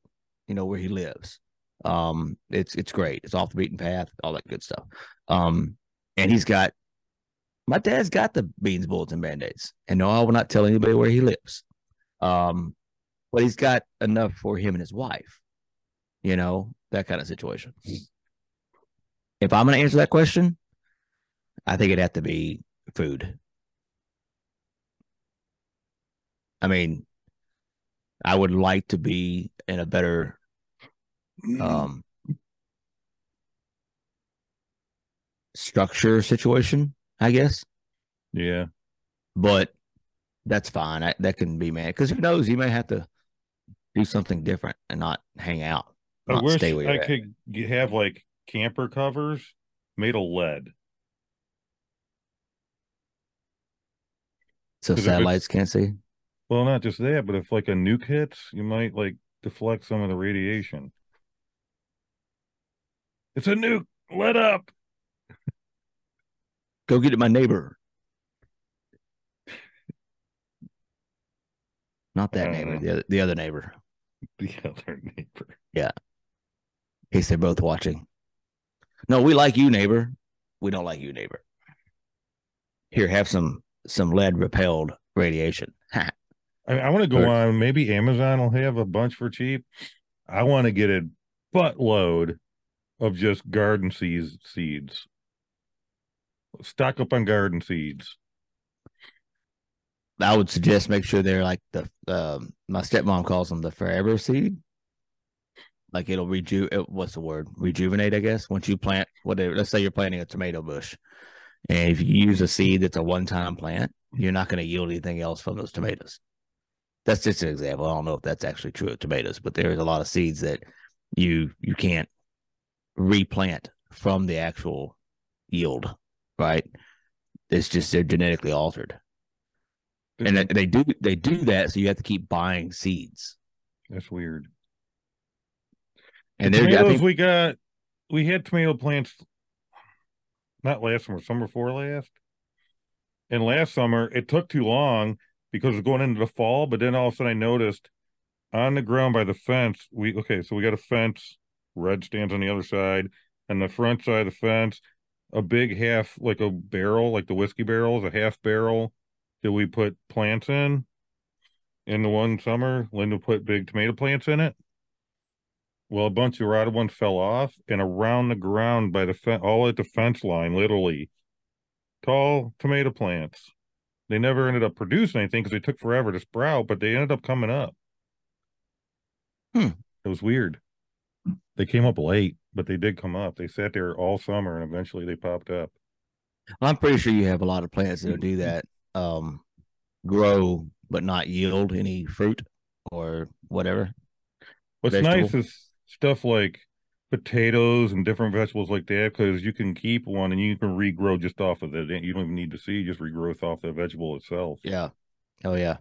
you know, where he lives. Um, it's it's great. It's off the beaten path, all that good stuff. Um, and he's got my dad's got the beans, bullets, and band-aids. And no, I will not tell anybody where he lives. Um, but he's got enough for him and his wife, you know, that kind of situation. If I'm gonna answer that question, I think it'd have to be food. I mean, I would like to be in a better um structure situation, I guess. yeah. But that's fine. I, that can be man because who knows? You may have to do something different and not hang out. I wish stay where I you're at. could have like camper covers made of lead. So 'Cause if it's- satellites can't see. Well, not just that, but if like a nuke hits, you might like deflect some of the radiation. It's a nuke. Let up. Go get it, my neighbor. Not that neighbor, uh. the other, the other neighbor. The other neighbor. Yeah. In case they're both watching. No, we like you, neighbor. We don't like you, neighbor. Here, have some some lead repelled radiation. I, I want to go Or- on. Maybe Amazon will have a bunch for cheap. I want to get a buttload of just garden seeds. Seeds. Stock up on garden seeds. I would suggest make sure they're like the um, my stepmom calls them the forever seed. Like it'll reju it, what's the word? Rejuvenate, I guess. Once you plant whatever, let's say you're planting a tomato bush, and if you use a seed that's a one-time plant, you're not going to yield anything else from those tomatoes. That's just an example. I don't know if that's actually true of tomatoes, but there's a lot of seeds that you you can't replant from the actual yield, right? It's just they're genetically altered and they- they do they do that so you have to keep buying seeds That's weird. and the tomatoes think, we got, we had tomato plants not last summer, summer before last. And last summer, it took too long because it was going into the fall. But then all of a sudden, I noticed on the ground by the fence, we okay, so we got a fence, red stands on the other side, and the front side of the fence, a big half, like a barrel, like the whiskey barrels, a half barrel that we put plants in. In the one summer, Linda put big tomato plants in it. Well, a bunch of rotted ones fell off, and around the ground by the fence, all at the fence line, literally, tall tomato plants. They never ended up producing anything because they took forever to sprout, but they ended up coming up. Hmm. It was weird. They came up late, but they did come up. They sat there all summer, and eventually they popped up. i'm pretty sure you have a lot of plants that do that um grow but not yield any fruit or whatever What's Vegetable. nice is stuff like potatoes and different vegetables like that because you can keep one and you can regrow just off of it. You don't even need to see just regrowth off the vegetable itself. yeah oh yeah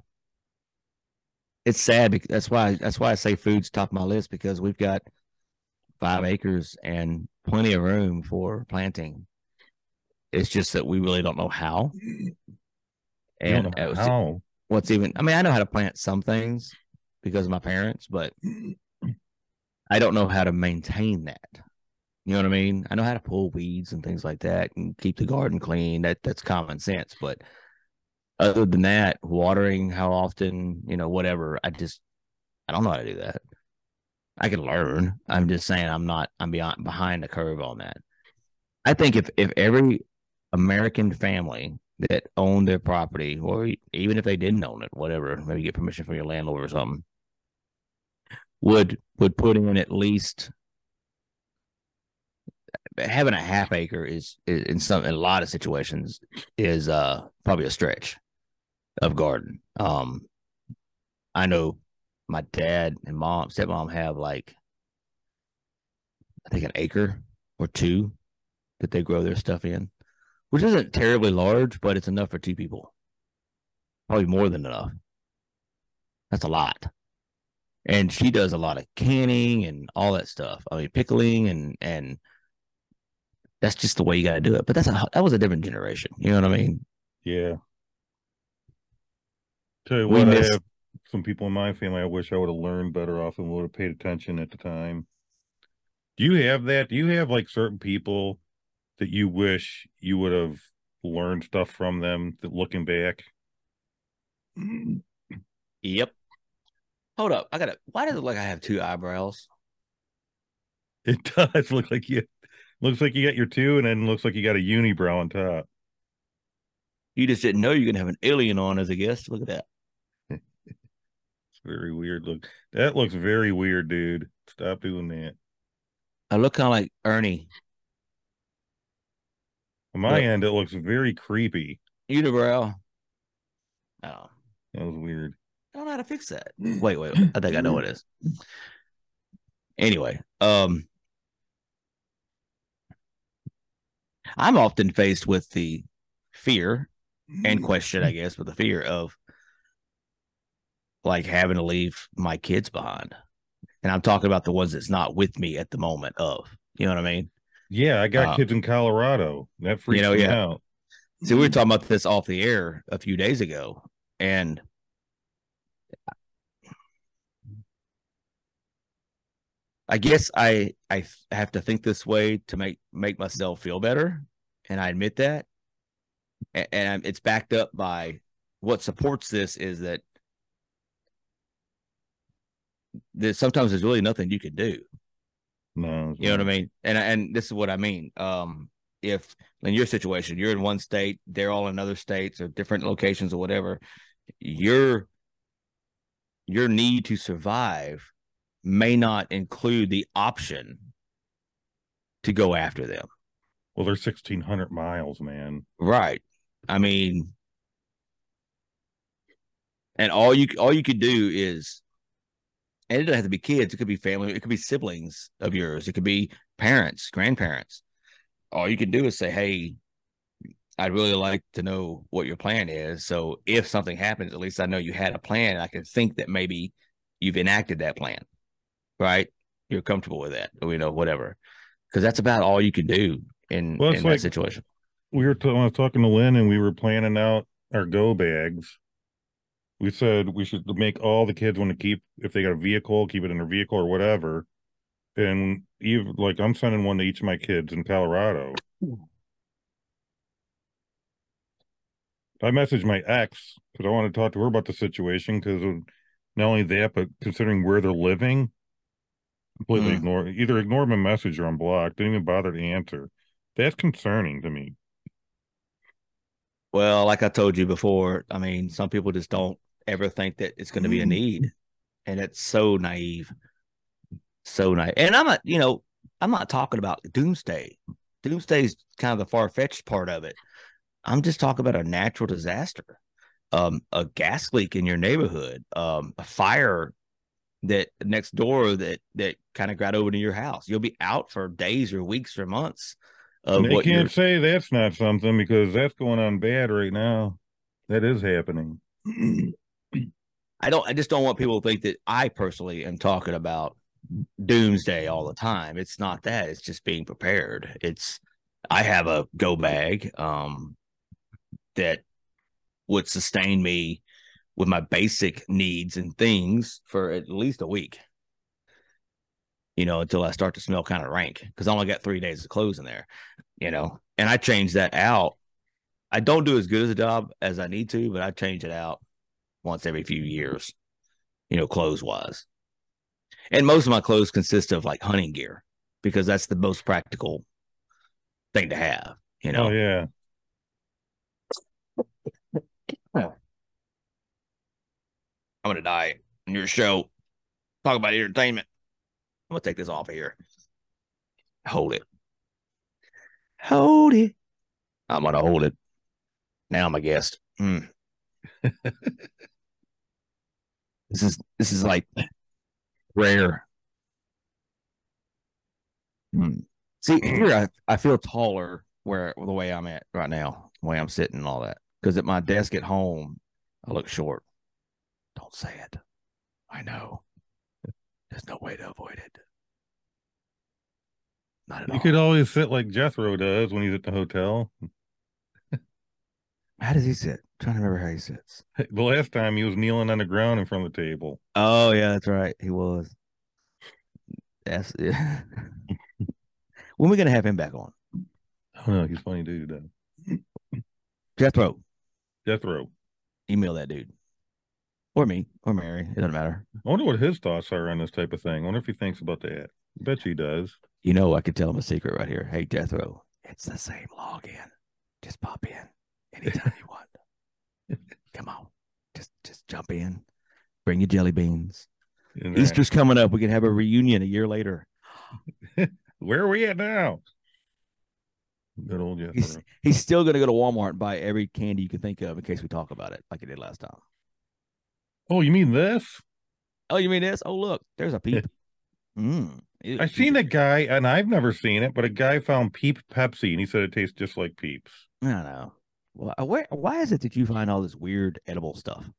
it's sad because that's why that's why i say food's top of my list because we've got five acres and plenty of room for planting it's just that we really don't know how and know how. what's even i mean i know how to plant some things because of my parents but i don't know how to maintain that. You know what i mean? I know how to pull weeds and things like that and keep the garden clean. That that's common sense but other than that watering how often you know whatever i just i don't know how to do that. I can learn. I'm just saying i'm not i'm beyond behind the curve on that. I think if if every american family that owned their property, or even if they didn't own it, whatever, maybe get permission from your landlord or something, would would put in at least having a half acre is, is in some in a lot of situations is uh probably a stretch. of garden. Um, I know my dad and mom, stepmom have like, I think an acre or two that they grow their stuff in, which isn't terribly large, but it's enough for two people. Probably more than enough. That's a lot. And she does a lot of canning and all that stuff. I mean, pickling and and that's just the way you got to do it. But that's a that was a different generation. You know what I mean? Yeah. Tell you We what, I have some people in my family I wish I would have learned better off and would have paid attention at the time. Do you have that? Do you have like certain people that you wish you would have learned stuff from them that looking back? Yep. Hold up. I got to Why does it look like I have two eyebrows? It does look like you looks like you got your two and then looks like you got a unibrow on top. You just didn't know you're going to have an alien on as a guest. Look at that. It's very weird look. That looks very weird, dude. Stop doing that. I look kind of like Ernie. On my Look. end, it looks very creepy. Unibrow. Oh, That was weird. I don't know how to fix that. Wait, wait. I think I know what it is. Anyway, um, I'm often faced with the fear and question, I guess, with the fear of like having to leave my kids behind. And I'm talking about the ones that's not with me at the moment of, you know what I mean? Yeah, I got Uh, kids in Colorado. That freaks know, me yeah. out. See, we were talking about this off the air a few days ago, and I guess I I have to think this way to make make myself feel better, and I admit that, A- and it's backed up by what supports this is that that sometimes there's really nothing you can do. No, You know what I mean? And and this is what I mean. Um, if in your situation, you're in one state, they're all in other states or different locations or whatever, your your need to survive may not include the option to go after them. Well, they're sixteen hundred miles, man. Right. I mean, and all you all you could do is, and it doesn't have to be kids. It could be family. It could be siblings of yours. It could be parents, grandparents. All you can do is say, "Hey, I'd really like to know what your plan is. So if something happens, at least I know you had a plan. I can think that maybe you've enacted that plan, right? You're comfortable with that, or you know, whatever. Because that's about all you can do in Well, in that situation. We were t- I was talking to Lynn, and we were planning out our go bags. We said we should make all the kids want to keep if they got a vehicle, keep it in their vehicle or whatever. And even like I'm sending one to each of my kids in Colorado. I messaged my ex because I want to talk to her about the situation because not only that, but considering where they're living, completely Mm. ignore either ignore my message or I'm blocked. Didn't even bother to answer. That's concerning to me. Well, like I told you before, I mean, some people just don't ever think that it's going to be a need, and it's so naive, so naive. And I'm not, you know, I'm not talking about doomsday. Doomsday is kind of the far fetched part of it. I'm just talking about a natural disaster, um, a gas leak in your neighborhood, um, a fire that next door that that kind of got over to your house. You'll be out for days or weeks or months. Of they can't say that's not something because that's going on bad right now. That is happening. I don't I just don't want people to think that I personally am talking about doomsday all the time. It's not that. It's just being prepared. It's I have a go bag um that would sustain me with my basic needs and things for at least a week. You know, until I start to smell kind of rank because I only got three days of clothes in there, you know, and I change that out. I don't do as good as a job as I need to, but I change it out once every few years, you know, clothes wise. And most of my clothes consist of like hunting gear because that's the most practical thing to have, you know. Oh yeah. I'm gonna die on your show. Talk about entertainment. I'm gonna take this off of here. Hold it. Hold it. I'm gonna hold it. Now I'm a guest. Hmm. this is this is like rare. Hmm. See, here I, I feel taller where the way I'm at right now, the way I'm sitting and all that. Because at my desk at home, I look short. Don't say it. I know. There's no way to avoid it. Not at all. You all. could always sit like Jethro does when he's at the hotel. How does he sit? trying to remember how he sits. The last time he was kneeling on the ground in front of the table. Oh yeah, that's right. He was. That's yeah. when we gonna have him back on? Oh no, he's funny dude. Though. Jethro, Jethro. email that dude. Or me, or Mary. It doesn't matter. I wonder what his thoughts are on this type of thing. I wonder if he thinks about that. I bet he does. You know, I could tell him a secret right here. Hey, Jethro, it's the same login. Just pop in anytime you want. Come on, just just jump in. Bring your jelly beans. Uh, Easter's coming up. We can have a reunion a year later. Where are we at now? Good old Jethro. He's he's still gonna go to Walmart and buy every candy you can think of in case we talk about it, like he did last time. Oh, you mean this? Oh, you mean this? Oh, look, there's a peep. Mm. Ew, I seen a guy, and I've never seen it, but a guy found Peep Pepsi, and he said it tastes just like Peeps. I don't know. Well, uh, where, why is it that you find all this weird edible stuff?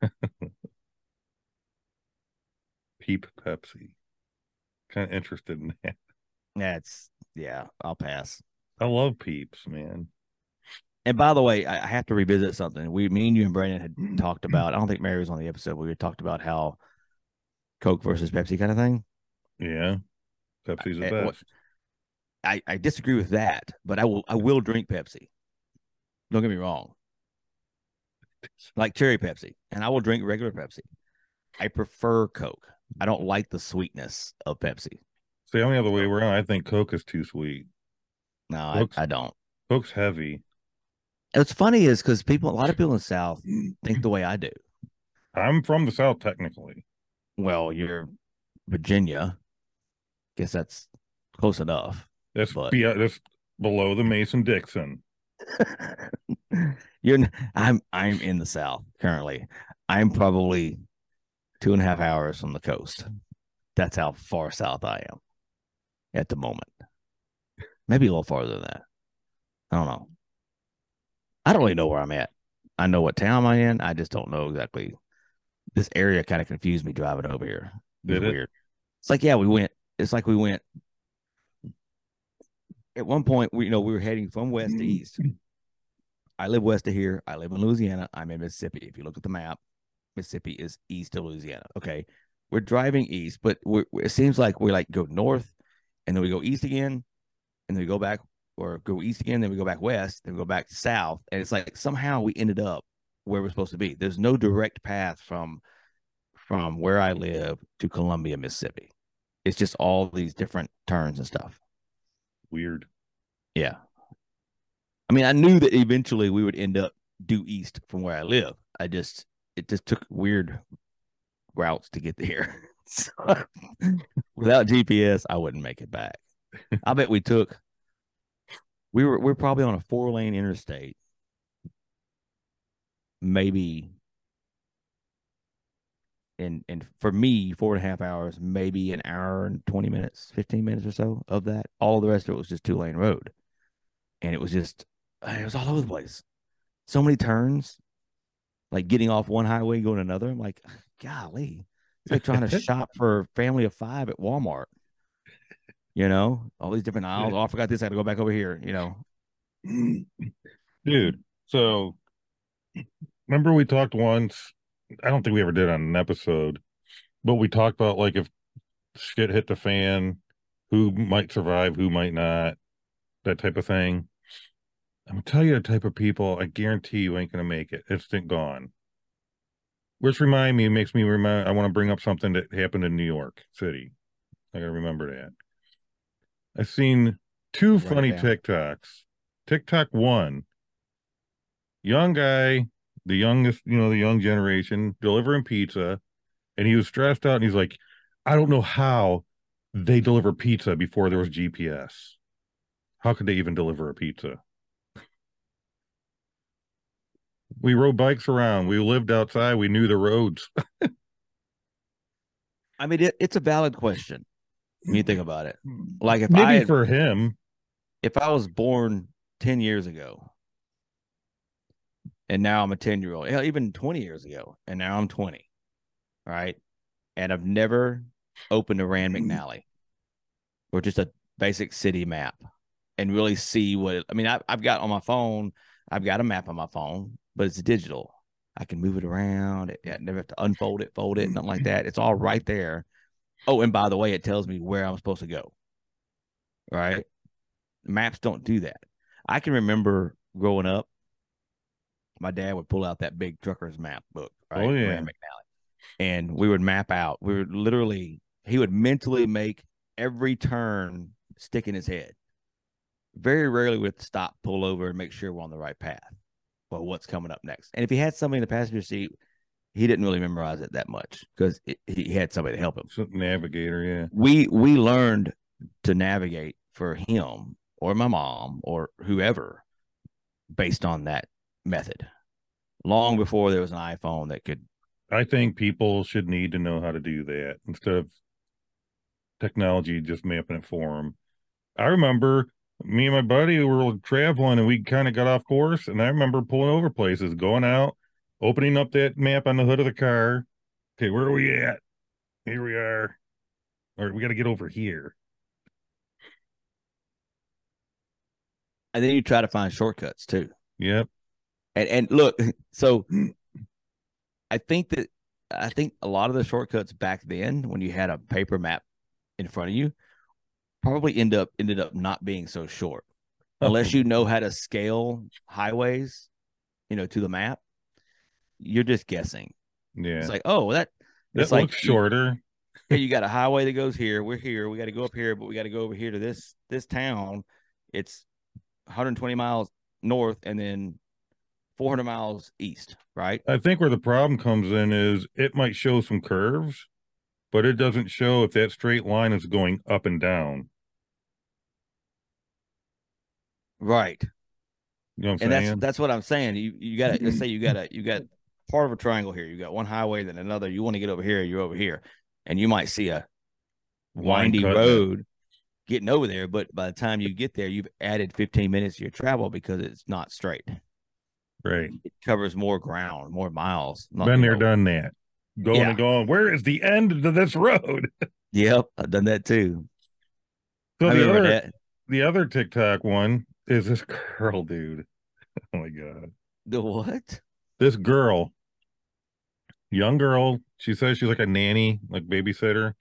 Peep Pepsi. Kind of interested in that. That's yeah. I'll pass. I love Peeps, man. And by the way, I I have to revisit something. We, me and you and Brandon had talked about. I don't think Mary was on the episode. We had talked about how Coke versus Pepsi kind of thing. Yeah, Pepsi's the Eh, what- best. I, I disagree with that, but I will I will drink Pepsi. Don't get me wrong. Like cherry Pepsi, and I will drink regular Pepsi. I prefer Coke. I don't like the sweetness of Pepsi. See, I'm the other way around. I think Coke is too sweet. No, I, I don't. Coke's heavy. What's funny is because people, a lot of people in the South think the way I do. I'm from the South, technically. Well, you're Virginia. Guess that's close enough. That's But- be, uh, that's below the Mason Dixon. you're. I'm. I'm in the South currently. I'm probably two and a half hours from the coast. That's how far south I am at the moment. Maybe a little farther than that. I don't know. I don't really know where I'm at. I know what town I'm in. I just don't know exactly. This area kind of confused me driving over here. It Did it? weird. It's like, yeah, we went. It's like we went. At one point, we you know we were heading from west to east. I live west of here. I live in Louisiana. I'm in Mississippi. If you look at the map, Mississippi is east of Louisiana. Okay, we're driving east, but we're, it seems like we like go north, and then we go east again, and then we go back, or go east again, then we go back west, then we go back to south, and it's like somehow we ended up where we're supposed to be. There's no direct path from from where I live to Columbia, Mississippi. It's just all these different turns and stuff. Weird. Yeah. I mean, I knew that eventually we would end up due east from where I live. I just it just took weird routes to get there. So, without GPS, I wouldn't make it back. I bet we took we were we're probably on a four lane interstate. Maybe and and for me, four and a half hours, maybe an hour and twenty minutes, fifteen minutes or so of that. All the rest of it was just two lane road, and it was just uh, it was all over the place. So many turns, like getting off one highway and going another. I'm like, golly, it's like trying to shop for a family of five at Walmart. You know, all these different aisles. Oh, I forgot this. I got to go back over here. You know, Dude, so remember we talked once, I don't think we ever did on an episode, but we talked about like if shit hit the fan, who might survive, who might not, that type of thing. I'm gonna tell you the type of people I guarantee you ain't gonna make it. Instant gone. Which remind me makes me remind I want to bring up something that happened in New York City. I gotta remember that. I've seen two it funny down. TikToks. TikTok one, young guy, the youngest, you know, the young generation, delivering pizza, and he was stressed out and he's like, I don't know how they deliver pizza before there was GPS. How could they even deliver a pizza? We rode bikes around. We lived outside. We knew the roads. I mean, it, it's a valid question when you think about it. Hmm. Like if Maybe I had- for him, if I was born 10 years ago and now I'm a 10 year old, hell, even 20 years ago, and now I'm 20, right? And I've never opened a Rand hmm. McNally or just a basic city map and really see what it, I mean. I, I've got on my phone, I've got a map on my phone, but it's digital. I can move it around. It, I never have to unfold it, fold it, nothing like hmm. that. It's all right there. Oh, and by the way, it tells me where I'm supposed to go. Right? Maps don't do that. I can remember growing up, my dad would pull out that big trucker's map book, right? Oh, yeah. And we would map out. We would literally, he would mentally make every turn stick in his head. Very rarely would stop, pull over, and make sure we're on the right path. Well, what's coming up next? And if he had somebody in the passenger seat, he didn't really memorize it that much because he had somebody to help him some navigator, yeah. we we learned to navigate for him or my mom or whoever based on that method long before there was an iphone that could I think people should need to know how to do that instead of technology just mapping it for them. I remember me and my buddy were traveling and we kind of got off course, and I remember pulling over places, going out, opening up that map on the hood of the car. Okay, where are we at? Here we are. All right, we got to get over here. and then you try to find shortcuts too Yep. and and look so i think that i think a lot of the shortcuts back then when you had a paper map in front of you probably end up ended up not being so short oh. unless you know how to scale highways you know to the map you're just guessing Yeah. it's like oh that that it's like looks shorter. hey, you got a highway that goes here. We're here. We got to go up here, but we got to go over here to this this town. It's 120 miles north and then 400 miles east, right? I think where the problem comes in is it might show some curves, but it doesn't show if that straight line is going up and down. Right. You know what I'm And saying? that's that's what I'm saying. You you got to let's say you got a you got part of a triangle here. You got one highway, then another. You want to get over here, you're over here, and you might see a windy road getting over there. But by the time you get there, you've added 15 minutes to your travel because it's not straight. right. It covers more ground, more miles. not, Been there, done that. Going Yeah. and going. Where is the end to this road? Yep, I've done that too. So I the other that. the other TikTok one is this girl, dude. Oh my god. The what? This girl, young girl, she says she's like a nanny, like babysitter.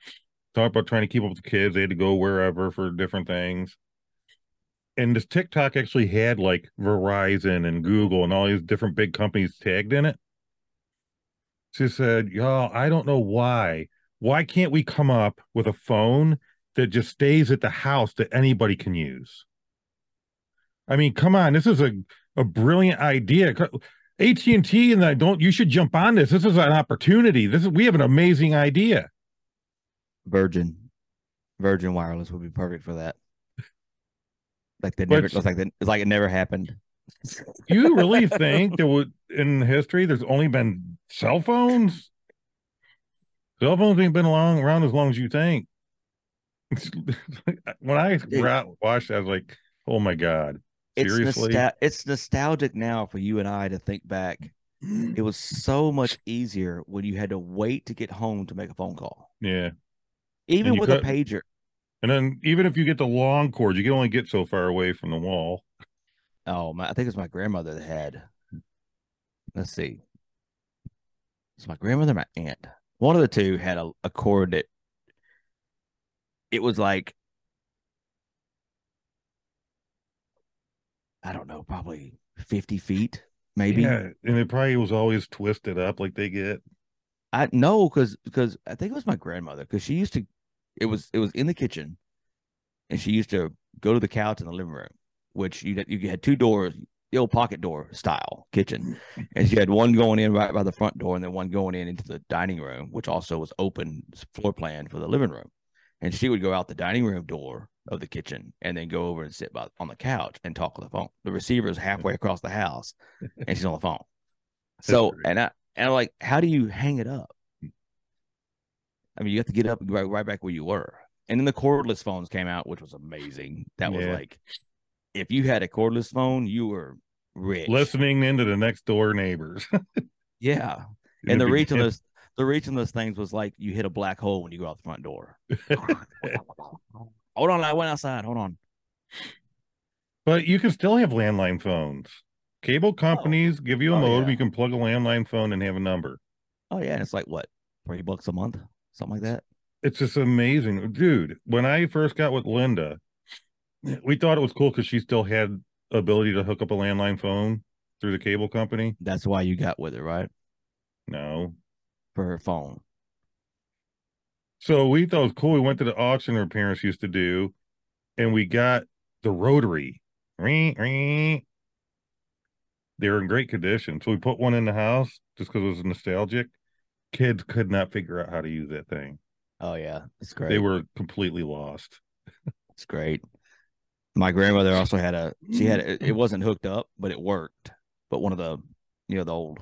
Talk about trying to keep up with the kids. They had to go wherever for different things. And this TikTok actually had like Verizon and Google and all these different big companies tagged in it. She said, Y'all, I don't know why. Why can't we come up with a phone that just stays at the house that anybody can use? I mean, come on, this is a, a brilliant idea. AT&T and I don't you should jump on this. This is an opportunity. This is we have an amazing idea. Virgin. Virgin Wireless would be perfect for that. Like they never. But- It's like they, it's like it never happened. You really think there would in history there's only been cell phones? Cell phones ain't been along around as long as you think. when I watched, I was like, "Oh my god, It's seriously?" nostal- It's nostalgic now for you and I to think back. It was so much easier when you had to wait to get home to make a phone call, yeah, even with a pager. and then even if you get the long cord, you can only get so far away from the wall. Oh, my, I think it was my grandmother that had. Let's see. It's my grandmother, my aunt. One of the two had a, a cord that it was like I don't know, probably fifty feet, maybe. Yeah, and it probably was always twisted up like they get. I know because because I think it was my grandmother because she used to. It was it was in the kitchen, and she used to go to the couch in the living room, which you you had two doors, the old pocket door style kitchen, and she had one going in right by the front door, and then one going in into the dining room, which also was open floor plan for the living room. And she would go out the dining room door of the kitchen and then go over and sit by, on the couch and talk on the phone. The receiver is halfway across the house, and she's on the phone. So and I and I'm like, how do you hang it up? I mean, you have to get up and go right, right back where you were. And then the cordless phones came out, which was amazing. That was Yeah. like, if you had a cordless phone, you were rich. Listening into the next door neighbors. yeah. And the the reach on those, the reach on those things was like you hit a black hole when you go out the front door. Hold on, I went outside. Hold on. But you can still have landline phones. Cable oh. companies give you a Oh, modem. yeah. You can plug a landline phone and have a number. Oh yeah, and it's like what, three bucks a month, something like that. It's just amazing, dude. When I first got with Linda, we thought it was cool because she still had ability to hook up a landline phone through the cable company. That's why you got with her, right? No, For her phone. So we thought it was cool. We went to the auction her parents used to do, and we got the rotary. Ring, ring. They were in great condition, so we put one in the house just because it was nostalgic. Kids could not figure out how to use that thing. Oh yeah, it's great. They were completely lost. It's great. My grandmother also had a. She had it. It wasn't hooked up, but it worked. But one of the, you know, the old,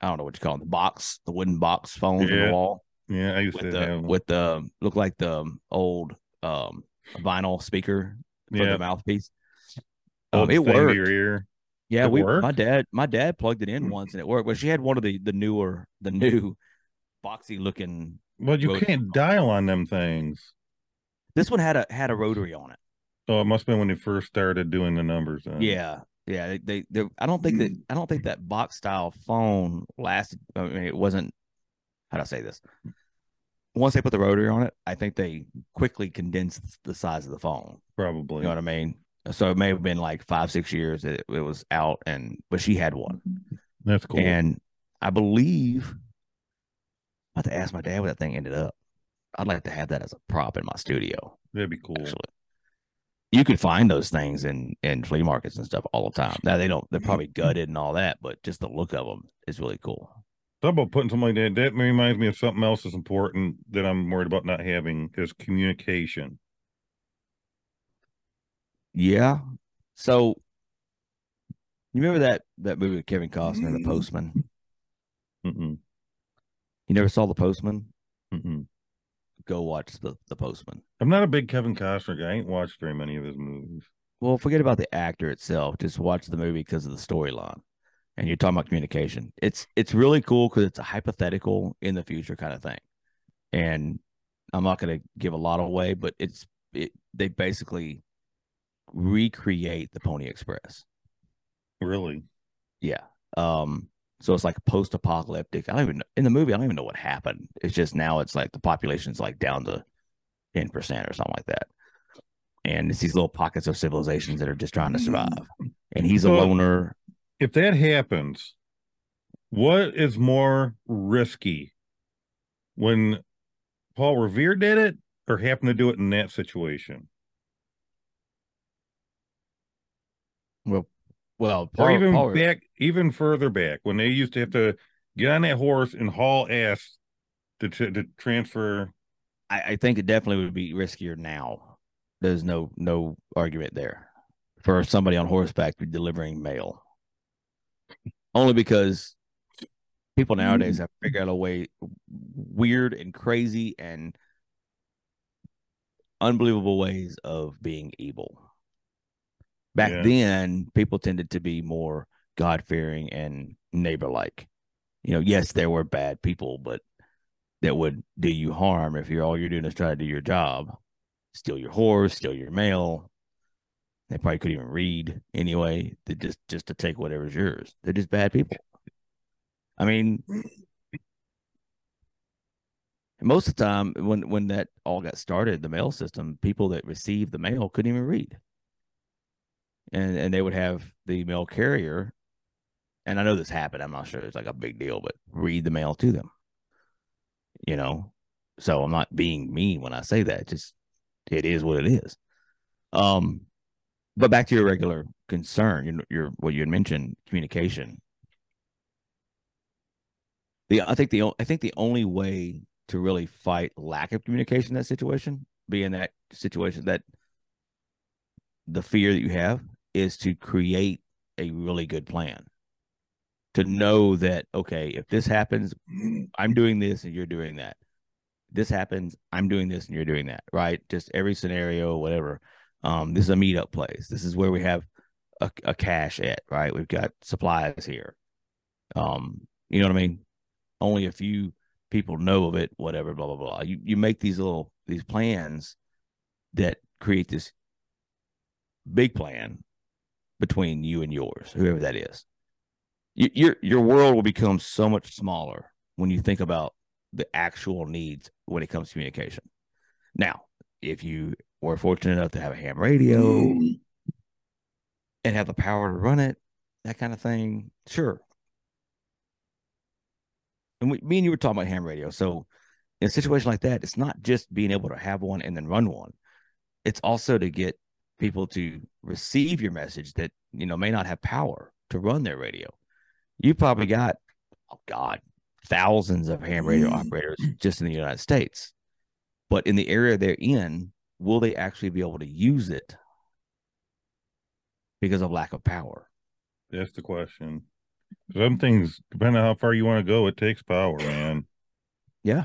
I don't know what you call them, the box, the wooden box phones in Yeah. the wall Yeah, I used with to the have. with the look like the old um vinyl speaker for yeah, the mouthpiece. Um, it worked. Yeah, It we. worked? My dad, my dad plugged it in once and it worked. But she had one of the the newer, the new, boxy looking. Well, you can't dial on them things. This one had a had a rotary on it. Oh, it must have been when they first started doing the numbers. Then. Yeah, yeah. They, they, they I don't think that I don't think that box style phone lasted. I mean, it wasn't. How do I say this? Once they put the rotary on it, I think they quickly condensed the size of the phone. probably. You know what I mean? So it may have been like five, six years that it, it was out, and but she had one, That's cool. and I believe I have to ask my dad where that thing ended up. I'd like to have that as a prop in my studio. That'd be cool. Actually, you could find those things in in flea markets and stuff all the time. Now they don't; they're probably gutted and all that, but just the look of them is really cool. Talk about putting something like that. That reminds me of something else that's important that I'm worried about not having is communication. Yeah. So you remember that that movie with Kevin Costner, The mm-hmm. Postman? Mm-mm, You never saw The Postman? mm-mm. Go watch the the Postman. I'm not a big Kevin Costner guy. I ain't watched very many of his movies. Well, forget about the actor itself. Just watch the movie because of the storyline. And you're talking about communication. It's it's really cool because it's a hypothetical in the future kind of thing. And I'm not going to give a lot away, but it's it, they basically recreate the Pony Express. Really? Yeah. Um. So it's like post-apocalyptic. I don't even in the movie. I don't even know what happened. It's just now it's like the population's like down to ten percent or something like that, and it's these little pockets of civilizations that are just trying to survive. And he's a loner. If that happens, what is more risky? When Paul Revere did it or happened to do it in that situation? Well, well, or even Paul- back, even further back when they used to have to get on that horse and haul ass to to, to transfer. I, I think it definitely would be riskier now. There's no no argument there for somebody on horseback delivering mail. Only because people nowadays mm. have figured out a way weird and crazy and unbelievable ways of being evil. Back Yeah. then, people tended to be more God fearing and neighbor like. You know, yes, there were bad people, but that would do you harm if you're all you're doing is try to do your job, steal your horse, steal your mail. They probably couldn't even read anyway. They just just to take whatever's yours. They're just bad people. I mean, most of the time when when that all got started, the mail system, people that received the mail couldn't even read, and and they would have the mail carrier. And I know this happened. I'm not sure it's like a big deal, but read the mail to them you know so i'm not being mean when i say that just it is what it is um but back to your regular concern your, your what you had mentioned communication the i think the I think the only way to really fight lack of communication in that situation be in that situation that the fear that you have is to create a really good plan to know that okay, if this happens, I'm doing this and you're doing that. This happens, I'm doing this and you're doing that, right? Just every scenario, whatever. Um, this is a meetup place. This is where we have a, a cache at, right? We've got supplies here. Um, you know what I mean? Only a few people know of it, whatever, blah, blah, blah. You you make these little these plans that create this big plan between you and yours, whoever that is. You, your your world will become so much smaller when you think about the actual needs when it comes to communication. Now, if you were fortunate enough to have a ham radio and have the power to run it, that kind of thing, sure. And we, me and you were talking about ham radio. So, in a situation like that, it's not just being able to have one and then run one. It's also to get people to receive your message that you know may not have power to run their radio. You probably got, oh God, thousands of ham radio mm. operators just in the United States. But in the area they're in, will they actually be able to use it because of lack of power? That's the question. Some things, depending on how far you want to go, it takes power, man. Yeah.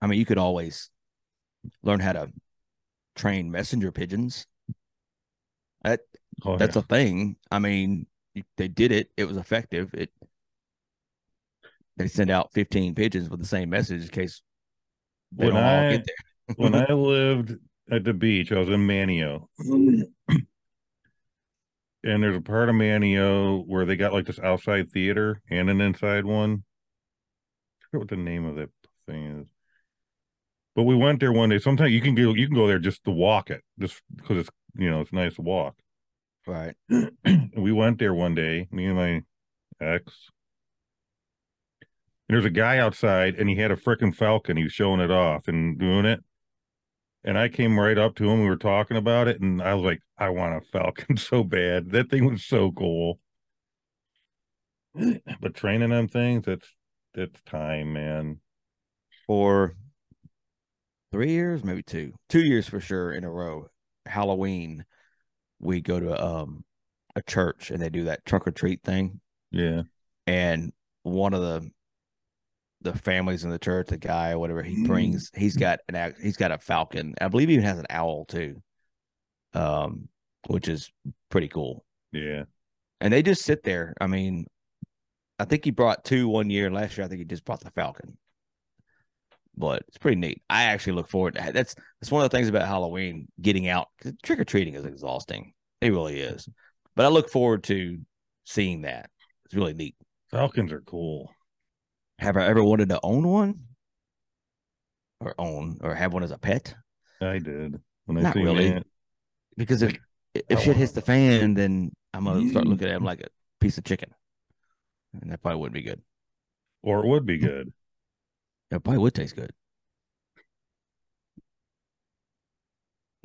I mean, you could always learn how to train messenger pigeons. That Oh, that's yeah. a thing. I mean, they did it. It was effective. It they send out 15 pigeons with the same message in case they When don't all get there. When I lived at the beach, I was in Manteo. And there's a part of Manteo where they got like this outside theater and an inside one. I forget what the name of that thing is. But we went there one day. Sometimes you can go you can go there just to walk it, just because it's you know it's nice to walk. right. We went there one day, me and my ex. And there's a guy outside and he had a freaking falcon. He was showing it off and doing it. And I came right up to him. We were talking about it, and I was like, I want a falcon so bad. That thing was so cool. But training them things, that's that's time, man. For three years, maybe two, two years for sure in a row. Halloween, we go to um a church and they do that truck or treat thing. Yeah. and one of the the families in the church, the guy or whatever, he brings he's got an he's got a falcon. I believe he even has an owl too. Um, which is pretty cool. Yeah. And they just sit there. I mean, I think he brought two one year. Last year, I think he just brought the falcon. But it's pretty neat. I actually look forward to that's that's one of the things about Halloween, getting out. Trick or treating is exhausting. It really is. But I look forward to seeing that. It's really neat. Falcons are cool. Have I ever wanted to own one? Or own or have one as a pet? I did. When I Not really. that. Because if if shit hits the fan, then I'm gonna start looking at him mm. like a piece of chicken. And that probably wouldn't be good. Or it would be good. It probably would taste good.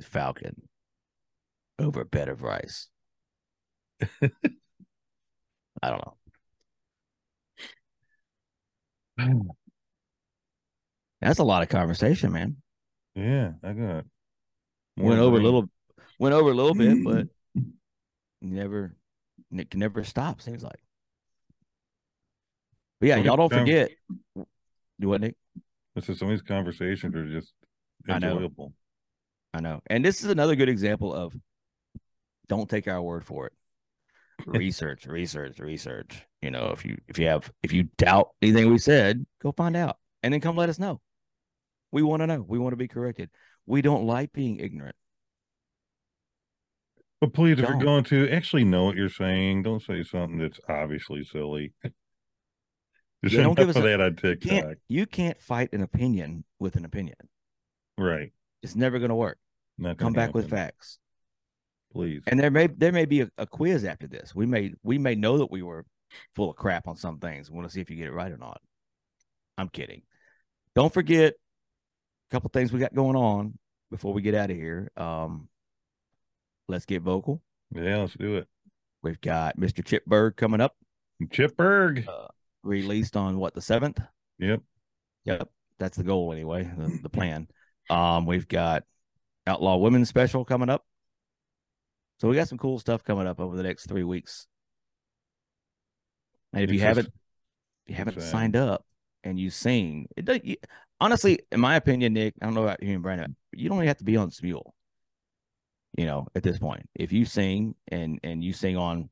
Falcon over a bed of rice. I don't know. That's a lot of conversation, man. Yeah, I got went over a little, went over a little bit, but never, it can never stop. Seems like. But yeah, y'all don't forget. Do what, Nick? This is some of these conversations are just I know. enjoyable. I know. And this is another good example of don't take our word for it. Research, research, research. You know, if you if you have if you doubt anything we said, go find out and then come let us know. We want to know. We want to be corrected. We don't like being ignorant. But please, if you're going to actually know what you're saying, don't say something that's obviously silly. There's Yeah, don't give us a- that on You TikTok. can't you can't fight an opinion with an opinion. Right. It's never going to work. Not Come back with facts. Please. And there may there may be a, a quiz after this. We may we may know that we were full of crap on some things. We want to see if you get it right or not. I'm kidding. Don't forget a couple things we got going on before we get out of here. Um, let's get vocal. Yeah, let's do it. We've got Mr. Chip Berg coming up, Chip Berg. released on what the seventh. Yep. Yep, that's the goal anyway. The, the plan. Um, we've got Outlaw Women's Special coming up. So we got some cool stuff coming up over the next three weeks. And if you haven't, if you haven't signed up and you sing, it does. You, honestly, in my opinion, Nick, I don't know about you and Brandon, you don't even have to be on Smule. You know, at this point, if you sing and and you sing on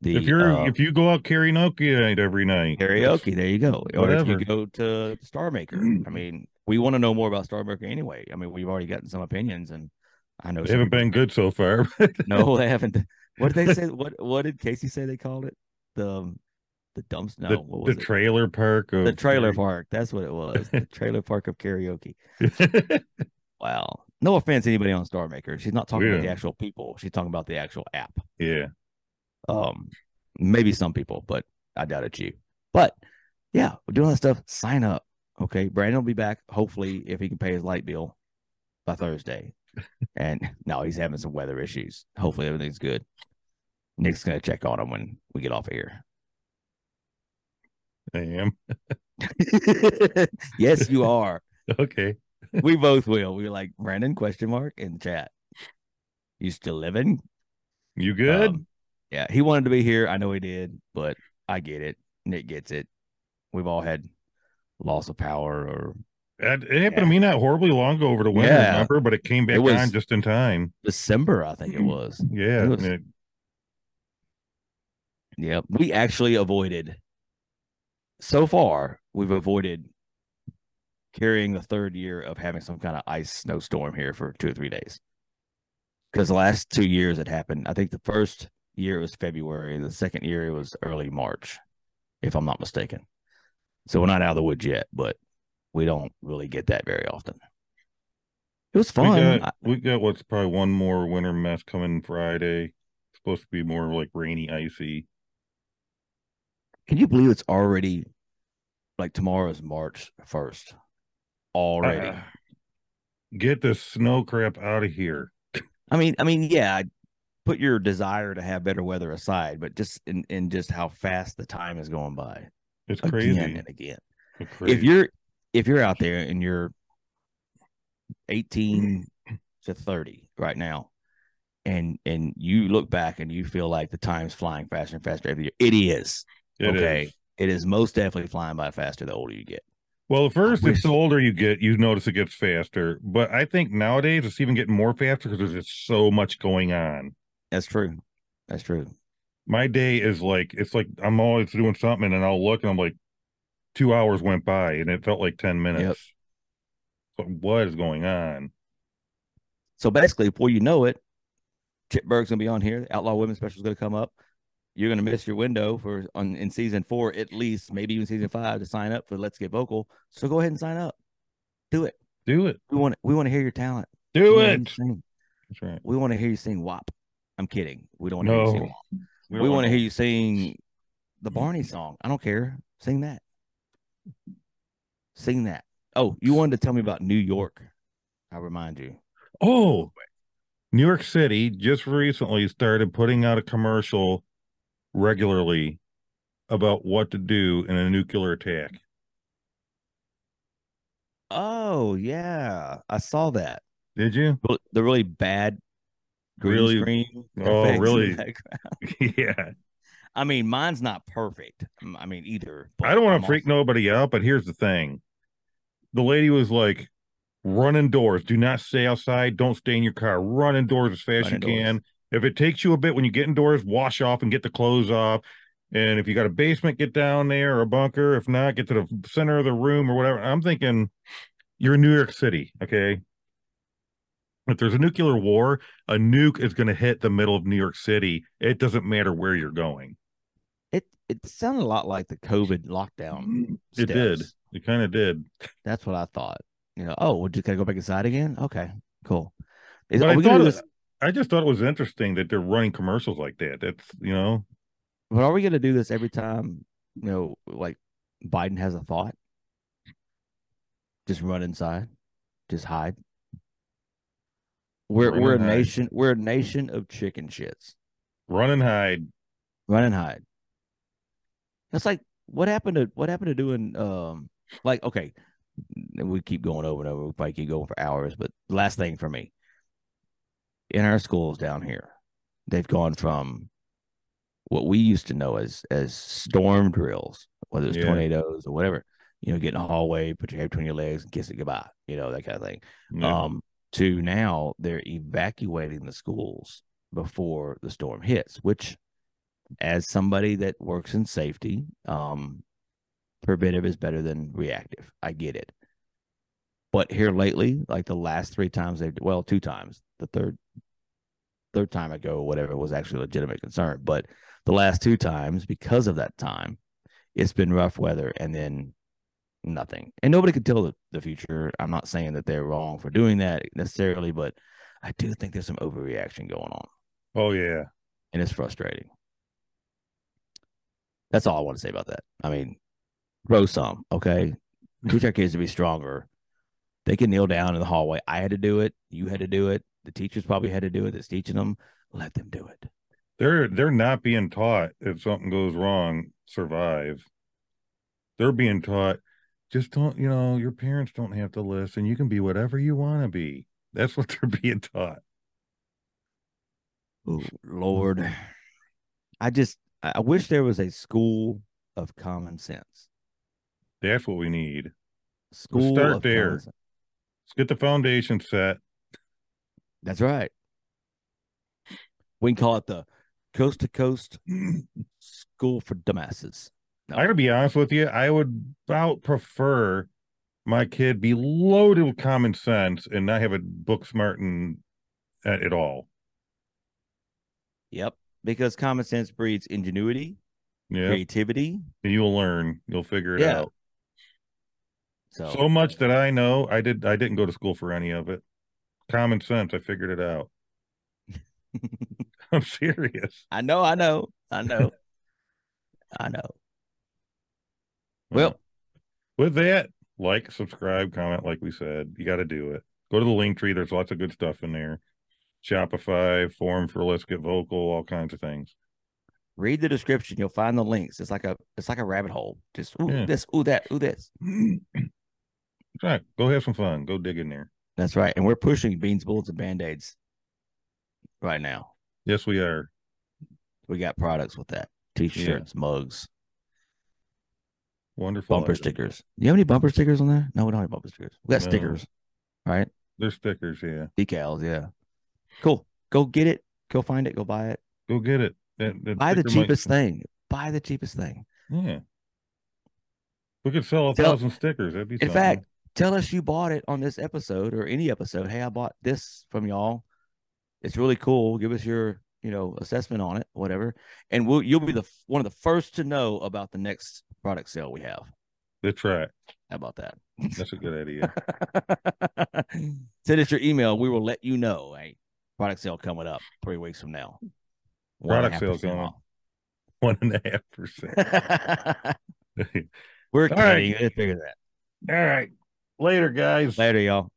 the if you're uh, if you go out karaoke night every night, karaoke, there you go. Or if you go to Star Maker, I mean, we want to know more about Star Maker anyway. I mean, we've already gotten some opinions, and I know they haven't been good so far. No, they haven't. What did they say? What What did Casey say they called it? The um, the dumps. No, the, what the it? trailer park of the trailer park. That's what it was. The trailer park of karaoke. Wow. No offense to anybody on Star Maker. She's not talking about the actual people. She's talking about the actual app. yeah, Um, maybe some people, but I doubt it's you. But yeah, we're doing that stuff. Sign up. Okay. Brandon will be back, hopefully, if he can pay his light bill by Thursday. And no, he's having some weather issues. Hopefully everything's good. Nick's gonna check on him when we get off of here. I am. yes, you are. Okay. We both will. We were like Brandon question mark in the chat. You still living? You good? Um, yeah, he wanted to be here. I know he did, but I get it. Nick gets it. We've all had loss of power or It, it happened yeah. to me not horribly long ago over the winter, Yeah. remember? But it came back It on just in time. December, I think it was. Yeah. It was- it- Yeah, we actually avoided. So far, we've avoided carrying the third year of having some kind of ice snowstorm here for two or three days. Because the last two years it happened. I think the first year it was February, the second year it was early March, if I'm not mistaken. So we're not out of the woods yet, but we don't really get that very often. It was we fun. got we got what's probably one more winter mess coming Friday. supposed to be more like rainy, icy. Can you believe it's already like tomorrow is March 1st? Already. Uh, get the snow crap out of here. I mean, I mean, yeah, I put your desire to have better weather aside, but just in, in just how fast the time is going by It's crazy. again and again. It's If you're if you're out there and you're 18 to 30 right now, and and you look back and you feel like the time's flying faster and faster every year, it is. It okay. is. It is most definitely flying by faster the older you get. Well, at first, wish- it's the older you get, you notice it gets faster. But I think nowadays it's even getting more faster because there's just so much going on. That's true. That's true. My day is like it's like I'm always doing something, and I'll look and I'm like, two hours went by, and it felt like ten minutes. So what is going on? So basically, before you know it, Chip Berg's gonna be on here. Outlaw Women Special is gonna come up. You're gonna miss your window for on in season four at least, maybe even season five to sign up for Let's Get Vocal. So go ahead and sign up. Do it. Do it. We want we want to hear your talent. Do you it. That's right. We want to hear you sing WAP. I'm kidding. We don't want to hear you sing No. WAP. We, We want to hear you sing the Barney song. I don't care. Sing that. Sing that. Oh, you wanted to tell me about New York. I remind you. Oh, New York City just recently started putting out a commercial regularly about what to do in a nuclear attack. Oh yeah, I saw that. Did you? The really bad green Really? screen. Oh, effects in the really? yeah. I mean, mine's not perfect. I mean, either. I don't want to freak also- nobody out, but here's the thing. The lady was like, run indoors. Do not stay outside. Don't stay in your car. Run indoors as fast as you indoors. can. If it takes you a bit when you get indoors, wash off and get the clothes off. And if you got a basement, get down there or a bunker. If not, get to the center of the room or whatever. I'm thinking you're in New York City, okay? If there's a nuclear war, a nuke is going to hit the middle of New York City. It doesn't matter where you're going. It it sounded a lot like the COVID lockdown. Mm-hmm. It did. It kind of did. That's what I thought. You know, oh, we're just gonna go back inside again. Okay, cool. Is, I thought it- I just thought it was interesting that they're running commercials like that. That's you know, But are we gonna do this every time? You know, like Biden has a thought. Just run inside. Just hide. We're Run we're a hide. nation. We're a nation of chicken shits. run and hide. Run and hide. That's like what happened to what happened to doing um like okay, we keep going over and over. We probably keep going for hours, but last thing for me. In our schools down here, they've gone from what we used to know as as storm drills, whether it's Yeah. tornadoes or whatever. You know, get in the hallway, put your head between your legs, and kiss it goodbye. You know that kind of thing. Yeah. Um, to now they're evacuating the schools before the storm hits, which, as somebody that works in safety, um, preventive is better than reactive. I get it. But here lately, like the last three times they've well, two times. The third third time I go, whatever was actually a legitimate concern. But the last two times, because of that time, it's been rough weather and then nothing. And nobody could tell the, the future. I'm not saying that they're wrong for doing that necessarily, but I do think there's some overreaction going on. oh yeah. And it's frustrating. That's all I want to say about that. I mean, grow some, okay? Mm-hmm. Teach our kids to be stronger. They can kneel down in the hallway. I had to do it. You had to do it. The teachers probably had to do it. That's teaching them. Let them do it. They're they're not being taught if something goes wrong, survive. They're being taught just don't, you know, your parents don't have to listen. You can be whatever you want to be. That's what they're being taught. Oh, Lord. I just, I wish there was a school of common sense. That's what we need. School start of there. common sense. Let's get the foundation set. That's right. We can call it the Coast to Coast School for Dumbasses. No. I gotta be honest with you. I would about prefer my kid be loaded with common sense and not have a book smart and uh, at it all. Yep. Because common sense breeds ingenuity, Yeah, creativity. you'll learn. You'll figure it Yeah. out. So, So much that I know, I did. I didn't go to school for any of it. Common sense. I figured it out. I'm serious. I know, I know, I know, I know. Well, with that, like, subscribe, comment, like we said, you got to do it. Go to the link tree. There's lots of good stuff in there. Shopify, forum for Let's Get Vocal, all kinds of things. read the description. You'll find the links. It's like a, it's like a rabbit hole. Just ooh Yeah. this, ooh that, ooh this. right. Go have some fun. Go dig in there. That's right. And we're pushing beans, bullets, and band aids right now. Yes, we are. We got products with that t-shirts, mugs, Wonderful. bumper items. stickers. Do you have any bumper stickers on there? No, we don't have bumper stickers. We got No. stickers, right? They're stickers. Yeah. Decals, yeah. Cool. Go get it. Go find it. Go buy it. Go get it. That, that Buy the might- cheapest thing. Buy the cheapest thing. Yeah. We could sell a Tell- thousand stickers. That'd be In something. fact, tell us you bought it on this episode or any episode. Hey, I bought this from y'all. It's really cool. Give us your, you know, assessment on it, whatever, and we'll you'll be the one of the first to know about the next product sale we have. that's right. How about that? That's a good idea. Send us your email. We will let you know. A Product sale coming up three weeks from now. Product sale going off. one and a half percent. We're kidding. You gotta figure that. All right. Later, guys. Later, y'all.